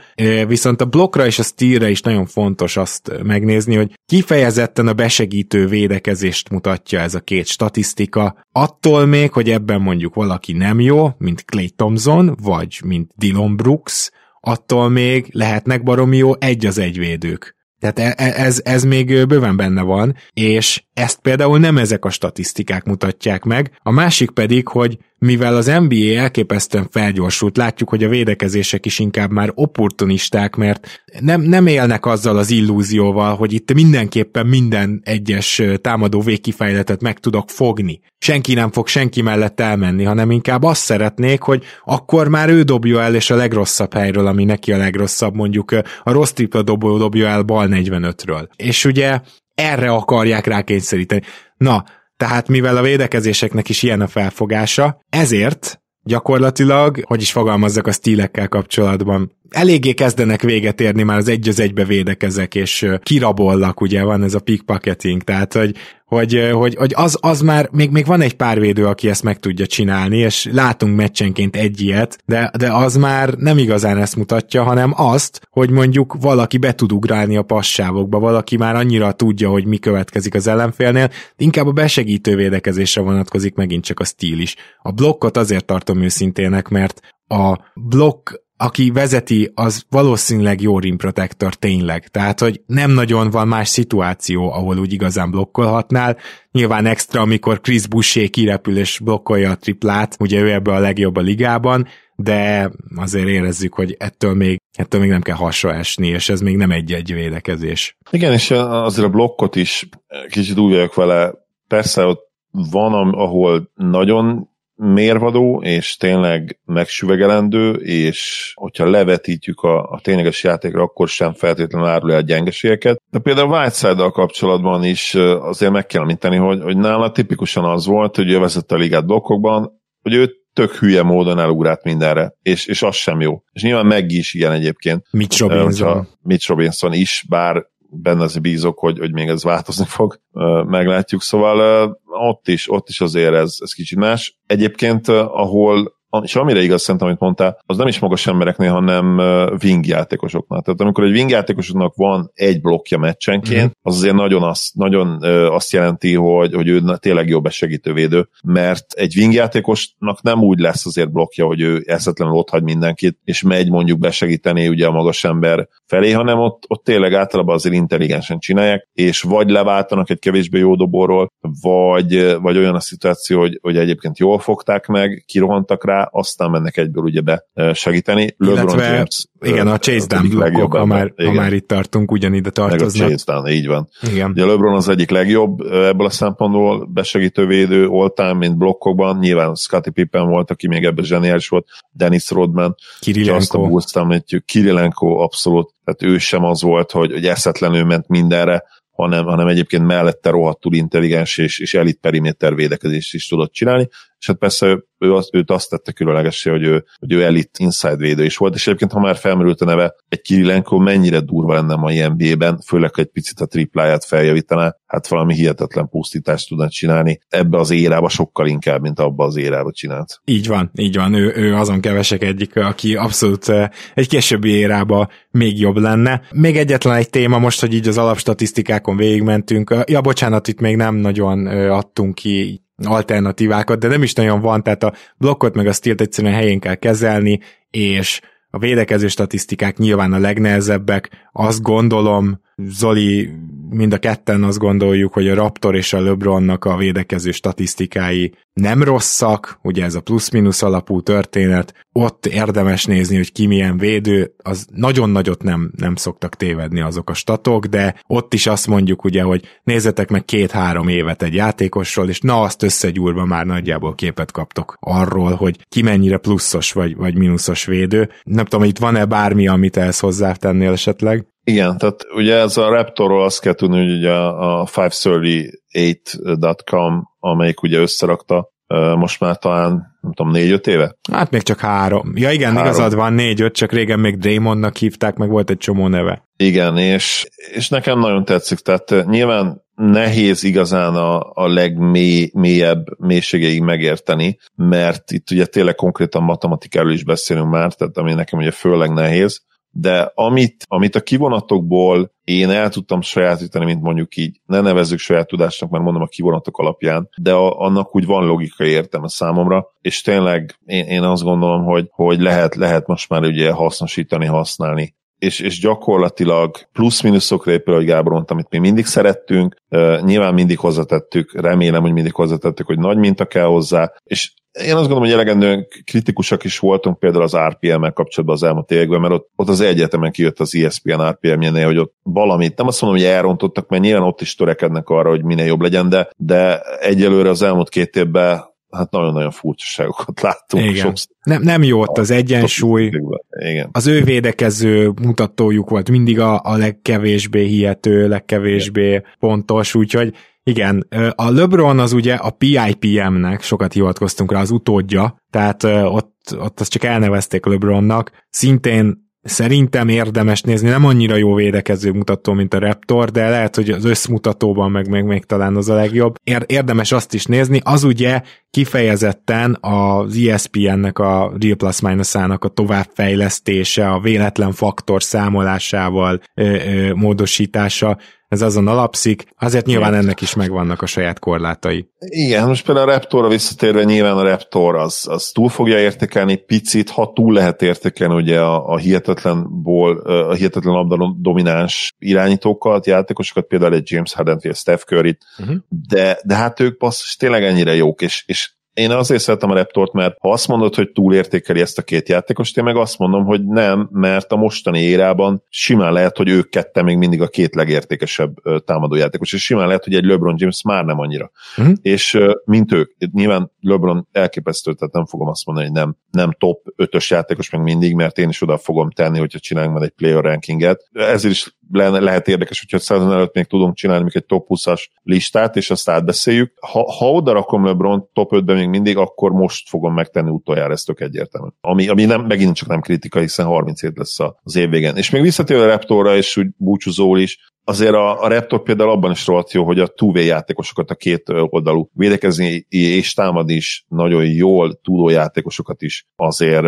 Viszont a blokkra és a stílre is nagyon fontos azt megnézni, hogy kifejezetten a besegítő védekezést mutatja ez a két statisztika. Attól még, hogy ebben mondjuk valaki nem jó, mint Clay Thompson, vagy mint Dylan Brooks, attól még lehetnek baromi jó egy az egy védők. Tehát e, e, ez, ez még bőven benne van, és ezt például nem ezek a statisztikák mutatják meg. A másik pedig, hogy mivel az NBA elképesztően felgyorsult, látjuk, hogy a védekezések is inkább már opportunisták, mert nem, nem élnek azzal az illúzióval, hogy itt mindenképpen minden egyes támadó végkifejletet meg tudok fogni. Senki nem fog senki mellett elmenni, hanem inkább azt szeretnék, hogy akkor már ő dobja el, és a legrosszabb helyről, ami neki a legrosszabb, mondjuk a rossz tripla dobó dobja el bal 45-ről. És ugye erre akarják rákényszeríteni. Na, tehát mivel a védekezéseknek is ilyen a felfogása, ezért gyakorlatilag, hogy is fogalmazzak a stílekkel kapcsolatban, eléggé kezdenek véget érni már az egy az egybe védekezek, és kirabollak, ugye van ez a pickpocketing, tehát hogy hogy, hogy, hogy az, az már, még, még van egy pár védő, aki ezt meg tudja csinálni, és látunk meccsenként egy ilyet, de, de az már nem igazán ezt mutatja, hanem azt, hogy mondjuk valaki be tud ugrálni a passávokba, valaki már annyira tudja, hogy mi következik az ellenfélnél, inkább a besegítő védekezésre vonatkozik megint csak a stíl is. A blokkot azért tartom őszintének, mert a blokk aki vezeti, az valószínűleg jó rim protector tényleg. Tehát, hogy nem nagyon van más szituáció, ahol úgy igazán blokkolhatnál. Nyilván extra, amikor Chris Boucher kirepül és blokkolja a triplát, ugye ő ebbe a legjobb a ligában, de azért érezzük, hogy ettől még, ettől még nem kell hasra esni, és ez még nem egy-egy védekezés. Igen, és azért a blokkot is kicsit úgy vele, persze ott van, ahol nagyon mérvadó, és tényleg megsüvegelendő, és hogyha levetítjük a, a tényleges játékra, akkor sem feltétlenül árul el gyengeségeket. De például Whiteside-dal kapcsolatban is azért meg kell említeni, hogy, hogy nála tipikusan az volt, hogy ő vezette a ligát blokkokban, hogy ő tök hülye módon elugrált mindenre, és, és az sem jó. És nyilván meg is ilyen egyébként. Mitch Robinson. Mitch Robinson is, bár benne az bízok, hogy, hogy még ez változni fog, meglátjuk. Szóval ott is, ott is azért ez, ez kicsit más. Egyébként, ahol és amire igaz szerintem, amit mondtál, az nem is magas embereknél, hanem wing játékosoknál. Tehát amikor egy wing játékosoknak van egy blokkja meccsenként, mm-hmm. az azért nagyon, azt, nagyon azt jelenti, hogy, hogy ő tényleg jobb segítővédő, mert egy wing játékosnak nem úgy lesz azért blokkja, hogy ő eszetlenül ott hagy mindenkit, és megy mondjuk besegíteni ugye a magas ember felé, hanem ott, ott tényleg általában azért intelligensen csinálják, és vagy leváltanak egy kevésbé jó dobóról, vagy, vagy olyan a szituáció, hogy, hogy egyébként jól fogták meg, kirohantak rá, aztán mennek egyből ugye be segíteni. LeBron James, igen, a Chase Down blokkok, ha már, igen. ha már itt tartunk, ugyanide tartoznak. Meg a Chase Down, így van. Igen. Ugye LeBron az egyik legjobb ebből a szempontból besegítő védő all-time, mint blokkokban. Nyilván Scottie Pippen volt, aki még ebben zseniális volt, Dennis Rodman, Kirilenko. Említjük, Kirilenko abszolút, tehát ő sem az volt, hogy, hogy eszetlenül ment mindenre, hanem, hanem egyébként mellette rohadtul intelligens és, és elit periméter védekezést is tudott csinálni, és hát persze ő azt, őt azt tette különlegessé, hogy ő, hogy ő elit inside védő is volt, és egyébként ha már felmerült a neve, egy Kirilenko mennyire durva lenne a mai NBA-ben, főleg, ha egy picit a tripláját feljavítaná, hát valami hihetetlen pusztítást tudna csinálni. Ebbe az érába sokkal inkább, mint abba az érába csinált. Így van, így van. Ő, ő azon kevesek egyik, aki abszolút eh, egy későbbi érába még jobb lenne. Még egyetlen egy téma most, hogy így az alapstatisztikákon végigmentünk. Ja, bocsánat, itt még nem nagyon eh, adtunk ki alternatívákat, de nem is nagyon van, tehát a blokkot meg a stílt egyszerűen helyén kell kezelni, és a védekező statisztikák nyilván a legnehezebbek. Azt gondolom, Zoli, mind a ketten azt gondoljuk, hogy a Raptor és a LeBronnak a védekező statisztikái nem rosszak, ugye ez a plusz-minusz alapú történet, ott érdemes nézni, hogy ki milyen védő, az nagyon nagyot nem, nem szoktak tévedni azok a statok, de ott is azt mondjuk ugye, hogy nézzetek meg két-három évet egy játékosról, és na azt összegyúrva már nagyjából képet kaptok arról, hogy ki mennyire pluszos vagy, vagy mínuszos védő. Nem tudom, itt van-e bármi, amit ehhez hozzátennél esetleg? Igen, tehát ugye ez a Raptorról azt kell tudni, hogy ugye a 538.com, amelyik ugye összerakta most már talán, nem tudom, négy-öt éve? Hát még csak három. Ja igen, három. igazad van, négy-öt, csak régen még Draymondnak hívták, meg volt egy csomó neve. Igen, és, és nekem nagyon tetszik, tehát nyilván nehéz igazán a, a legmélyebb mélységeig megérteni, mert itt ugye tényleg konkrétan matematikáról is beszélünk már, tehát ami nekem ugye főleg nehéz, de amit, amit a kivonatokból én el tudtam sajátítani, mint mondjuk így, ne nevezzük saját tudásnak, mert mondom a kivonatok alapján, de a, annak úgy van logikai értelme számomra, és tényleg én, én azt gondolom, hogy, hogy lehet, lehet most már ugye hasznosítani, használni és, és gyakorlatilag plusz-minuszokra épül, hogy Gábor mondta, amit mi mindig szerettünk, uh, nyilván mindig hozzatettük, remélem, hogy mindig hozzatettük, hogy nagy minta kell hozzá, és én azt gondolom, hogy elegendően kritikusak is voltunk például az RPM-mel kapcsolatban az elmúlt években, mert ott, ott az egyetemen kijött az ESPN RPM-jénél, hogy ott valamit, nem azt mondom, hogy elrontottak, mert nyilván ott is törekednek arra, hogy minél jobb legyen, de, de egyelőre az elmúlt két évben hát nagyon-nagyon furcsaságokat láttunk. Igen. Sokszor. Nem, nem jó ott az egyensúly. Igen. Az ő védekező mutatójuk volt mindig a, a legkevésbé hihető, legkevésbé Igen. pontos, úgyhogy igen, a LeBron az ugye a PIPM-nek, sokat hivatkoztunk rá, az utódja, tehát ott, ott azt csak elnevezték LeBronnak, szintén szerintem érdemes nézni, nem annyira jó védekező mutató, mint a Raptor, de lehet, hogy az összmutatóban meg még, még talán az a legjobb. Érdemes azt is nézni, az ugye kifejezetten az ESPN-nek a Real Plus Minus-ának a továbbfejlesztése, a véletlen faktor számolásával ö, ö, módosítása, ez azon alapszik, azért nyilván ennek is megvannak a saját korlátai. Igen, most például a Raptorra visszatérve nyilván a Raptor az, az túl fogja értékelni picit, ha túl lehet értékelni ugye a, a hihetetlenból, a hihetetlen labda domináns irányítókat, játékosokat, például egy James Harden vagy Steph curry uh-huh. de, de hát ők basszus tényleg ennyire jók, és, és én azért szeretem a Raptort, mert ha azt mondod, hogy túlértékeli ezt a két játékost, én meg azt mondom, hogy nem, mert a mostani érában simán lehet, hogy ők ketten még mindig a két legértékesebb támadójátékos, és simán lehet, hogy egy LeBron James már nem annyira. Uh-huh. És mint ők, nyilván LeBron elképesztő, tehát nem fogom azt mondani, hogy nem, nem top 5-ös játékos meg mindig, mert én is oda fogom tenni, hogyha csinálunk majd egy player rankinget. Ezért is le, lehet érdekes, hogyha szezon előtt még tudunk csinálni még egy top 20-as listát, és azt átbeszéljük. Ha, ha oda rakom LeBron top 5-ben még mindig, akkor most fogom megtenni utoljára, ezt tök egyértelmű. Ami, ami nem, megint csak nem kritika, hiszen 37 lesz az év végén. És még visszatérve a Raptorra, és úgy búcsúzól is, azért a, a Raptor például abban is rohadt jó, hogy a 2 játékosokat, a két oldalú védekezni és támadni is nagyon jól tudó játékosokat is azért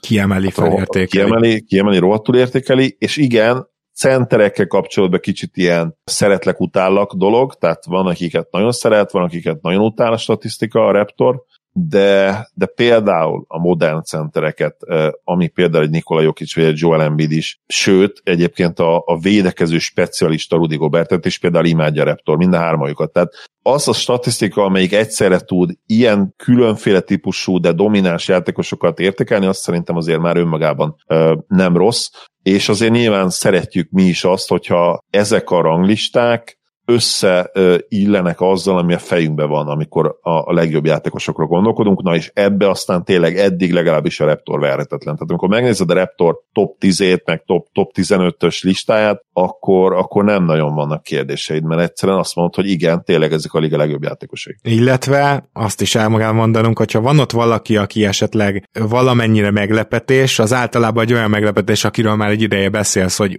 kiemeli, felértékeli. Kiemeli, kiemeli, rohadtul értékeli, és igen, centerekkel kapcsolatban kicsit ilyen szeretlek, utállak dolog, tehát van, akiket nagyon szeret, van, akiket nagyon utál a statisztika, a Raptor, de, de például a modern centereket, ami például egy Nikola Jokic vagy egy Joel Embiid is, sőt, egyébként a, a védekező specialista Rudy Gobertet is például imádja a Raptor, mind a hármajukat. Tehát az a statisztika, amelyik egyszerre tud ilyen különféle típusú, de domináns játékosokat értékelni, azt szerintem azért már önmagában ö, nem rossz, és azért nyilván szeretjük mi is azt, hogyha ezek a ranglisták összeillenek azzal, ami a fejünkben van, amikor a, a legjobb játékosokról gondolkodunk, na és ebbe aztán tényleg eddig legalábbis a Raptor verhetetlen. Tehát amikor megnézed a Raptor top 10-ét, meg top, top 15-ös listáját, akkor, akkor nem nagyon vannak kérdéseid, mert egyszerűen azt mondod, hogy igen, tényleg ezek a liga legjobb játékosai. Illetve azt is el kell mondanunk, hogyha van ott valaki, aki esetleg valamennyire meglepetés, az általában egy olyan meglepetés, akiről már egy ideje beszélsz, hogy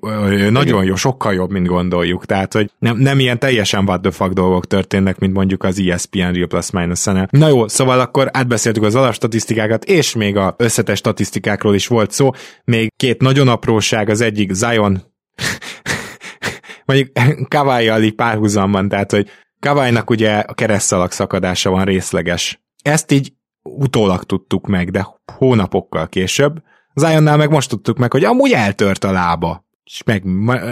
nagyon jó, sokkal jobb, mint gondoljuk. Tehát, hogy nem, nem ilyen teljesen what the fuck dolgok történnek, mint mondjuk az ESPN Real Plus minus -en. Na jó, szóval akkor átbeszéltük az alapstatisztikákat, és még a összetes statisztikákról is volt szó. Még két nagyon apróság, az egyik Zion [LAUGHS] mondjuk [LAUGHS] Kawai párhuzamban, tehát hogy Kawai-nak ugye a keresztalak szakadása van részleges. Ezt így utólag tudtuk meg, de hónapokkal később. Zionnál meg most tudtuk meg, hogy amúgy eltört a lába. És, meg,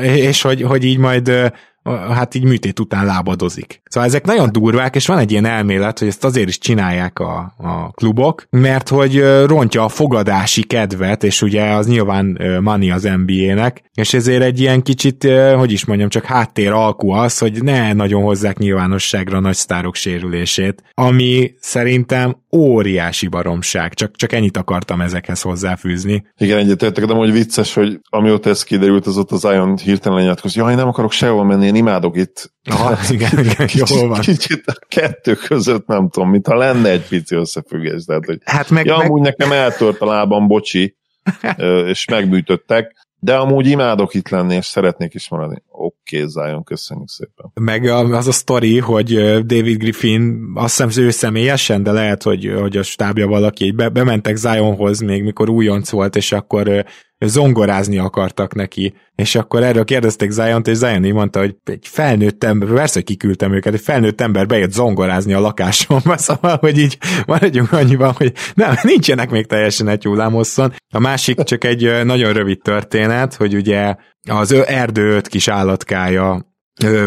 és hogy, hogy így majd hát így műtét után lábadozik. Szóval ezek nagyon durvák, és van egy ilyen elmélet, hogy ezt azért is csinálják a, a klubok, mert hogy rontja a fogadási kedvet, és ugye az nyilván money az NBA-nek, és ezért egy ilyen kicsit, hogy is mondjam, csak háttér alkú az, hogy ne nagyon hozzák nyilvánosságra nagy sztárok sérülését, ami szerintem óriási baromság, csak, csak ennyit akartam ezekhez hozzáfűzni. Igen, egyetértek, de hogy vicces, hogy amióta ez kiderült, az ott az Zion hirtelen lenyilatkoz, jaj, nem akarok sehol menni, én imádok itt. Aha, igen, igen, jól van. Kicsit a kettő között nem tudom, mintha lenne egy pici összefüggés. Tehát, hogy hát meg, ja, meg... amúgy nekem eltört a lábam, bocsi, [LAUGHS] és megbűtöttek, de amúgy imádok itt lenni, és szeretnék is maradni. Oké, okay, Zion, köszönjük szépen. Meg az a sztori, hogy David Griffin, azt hiszem ő személyesen, de lehet, hogy, hogy a stábja valaki, be, bementek Zionhoz még, mikor újonc volt, és akkor zongorázni akartak neki, és akkor erről kérdezték Zion-t, és Zion így mondta, hogy egy felnőtt ember, persze, hogy kiküldtem őket, egy felnőtt ember bejött zongorázni a lakásomba, [LAUGHS] szóval, hogy így maradjunk annyiban, hogy nem, nincsenek még teljesen egy hullámosszon. A másik csak egy nagyon rövid történet, hogy ugye az erdő öt kis állatkája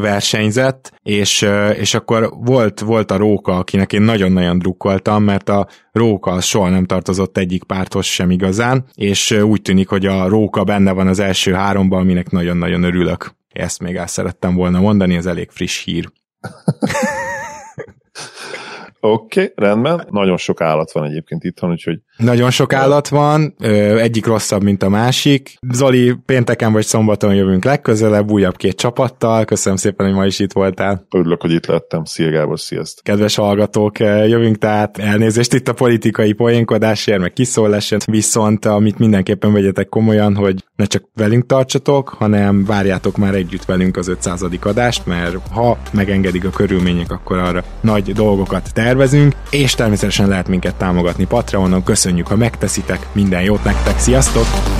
versenyzett, és, és akkor volt, volt a Róka, akinek én nagyon-nagyon drukkoltam, mert a Róka soha nem tartozott egyik párthoz sem igazán, és úgy tűnik, hogy a Róka benne van az első háromban, aminek nagyon-nagyon örülök. Ezt még el szerettem volna mondani, ez elég friss hír. [LAUGHS] Oké, okay, rendben. Nagyon sok állat van egyébként itthon, úgyhogy... Nagyon sok állat van, egyik rosszabb, mint a másik. Zoli, pénteken vagy szombaton jövünk legközelebb, újabb két csapattal. Köszönöm szépen, hogy ma is itt voltál. Örülök, hogy itt lettem. Szia Gábor, sziasztok. Kedves hallgatók, jövünk tehát elnézést itt a politikai poénkodásért, meg kiszólásért, viszont amit mindenképpen vegyetek komolyan, hogy ne csak velünk tartsatok, hanem várjátok már együtt velünk az 500. adást, mert ha megengedik a körülmények, akkor arra nagy dolgokat tervezünk tervezünk, és természetesen lehet minket támogatni Patreonon, köszönjük, ha megteszitek, minden jót nektek, sziasztok!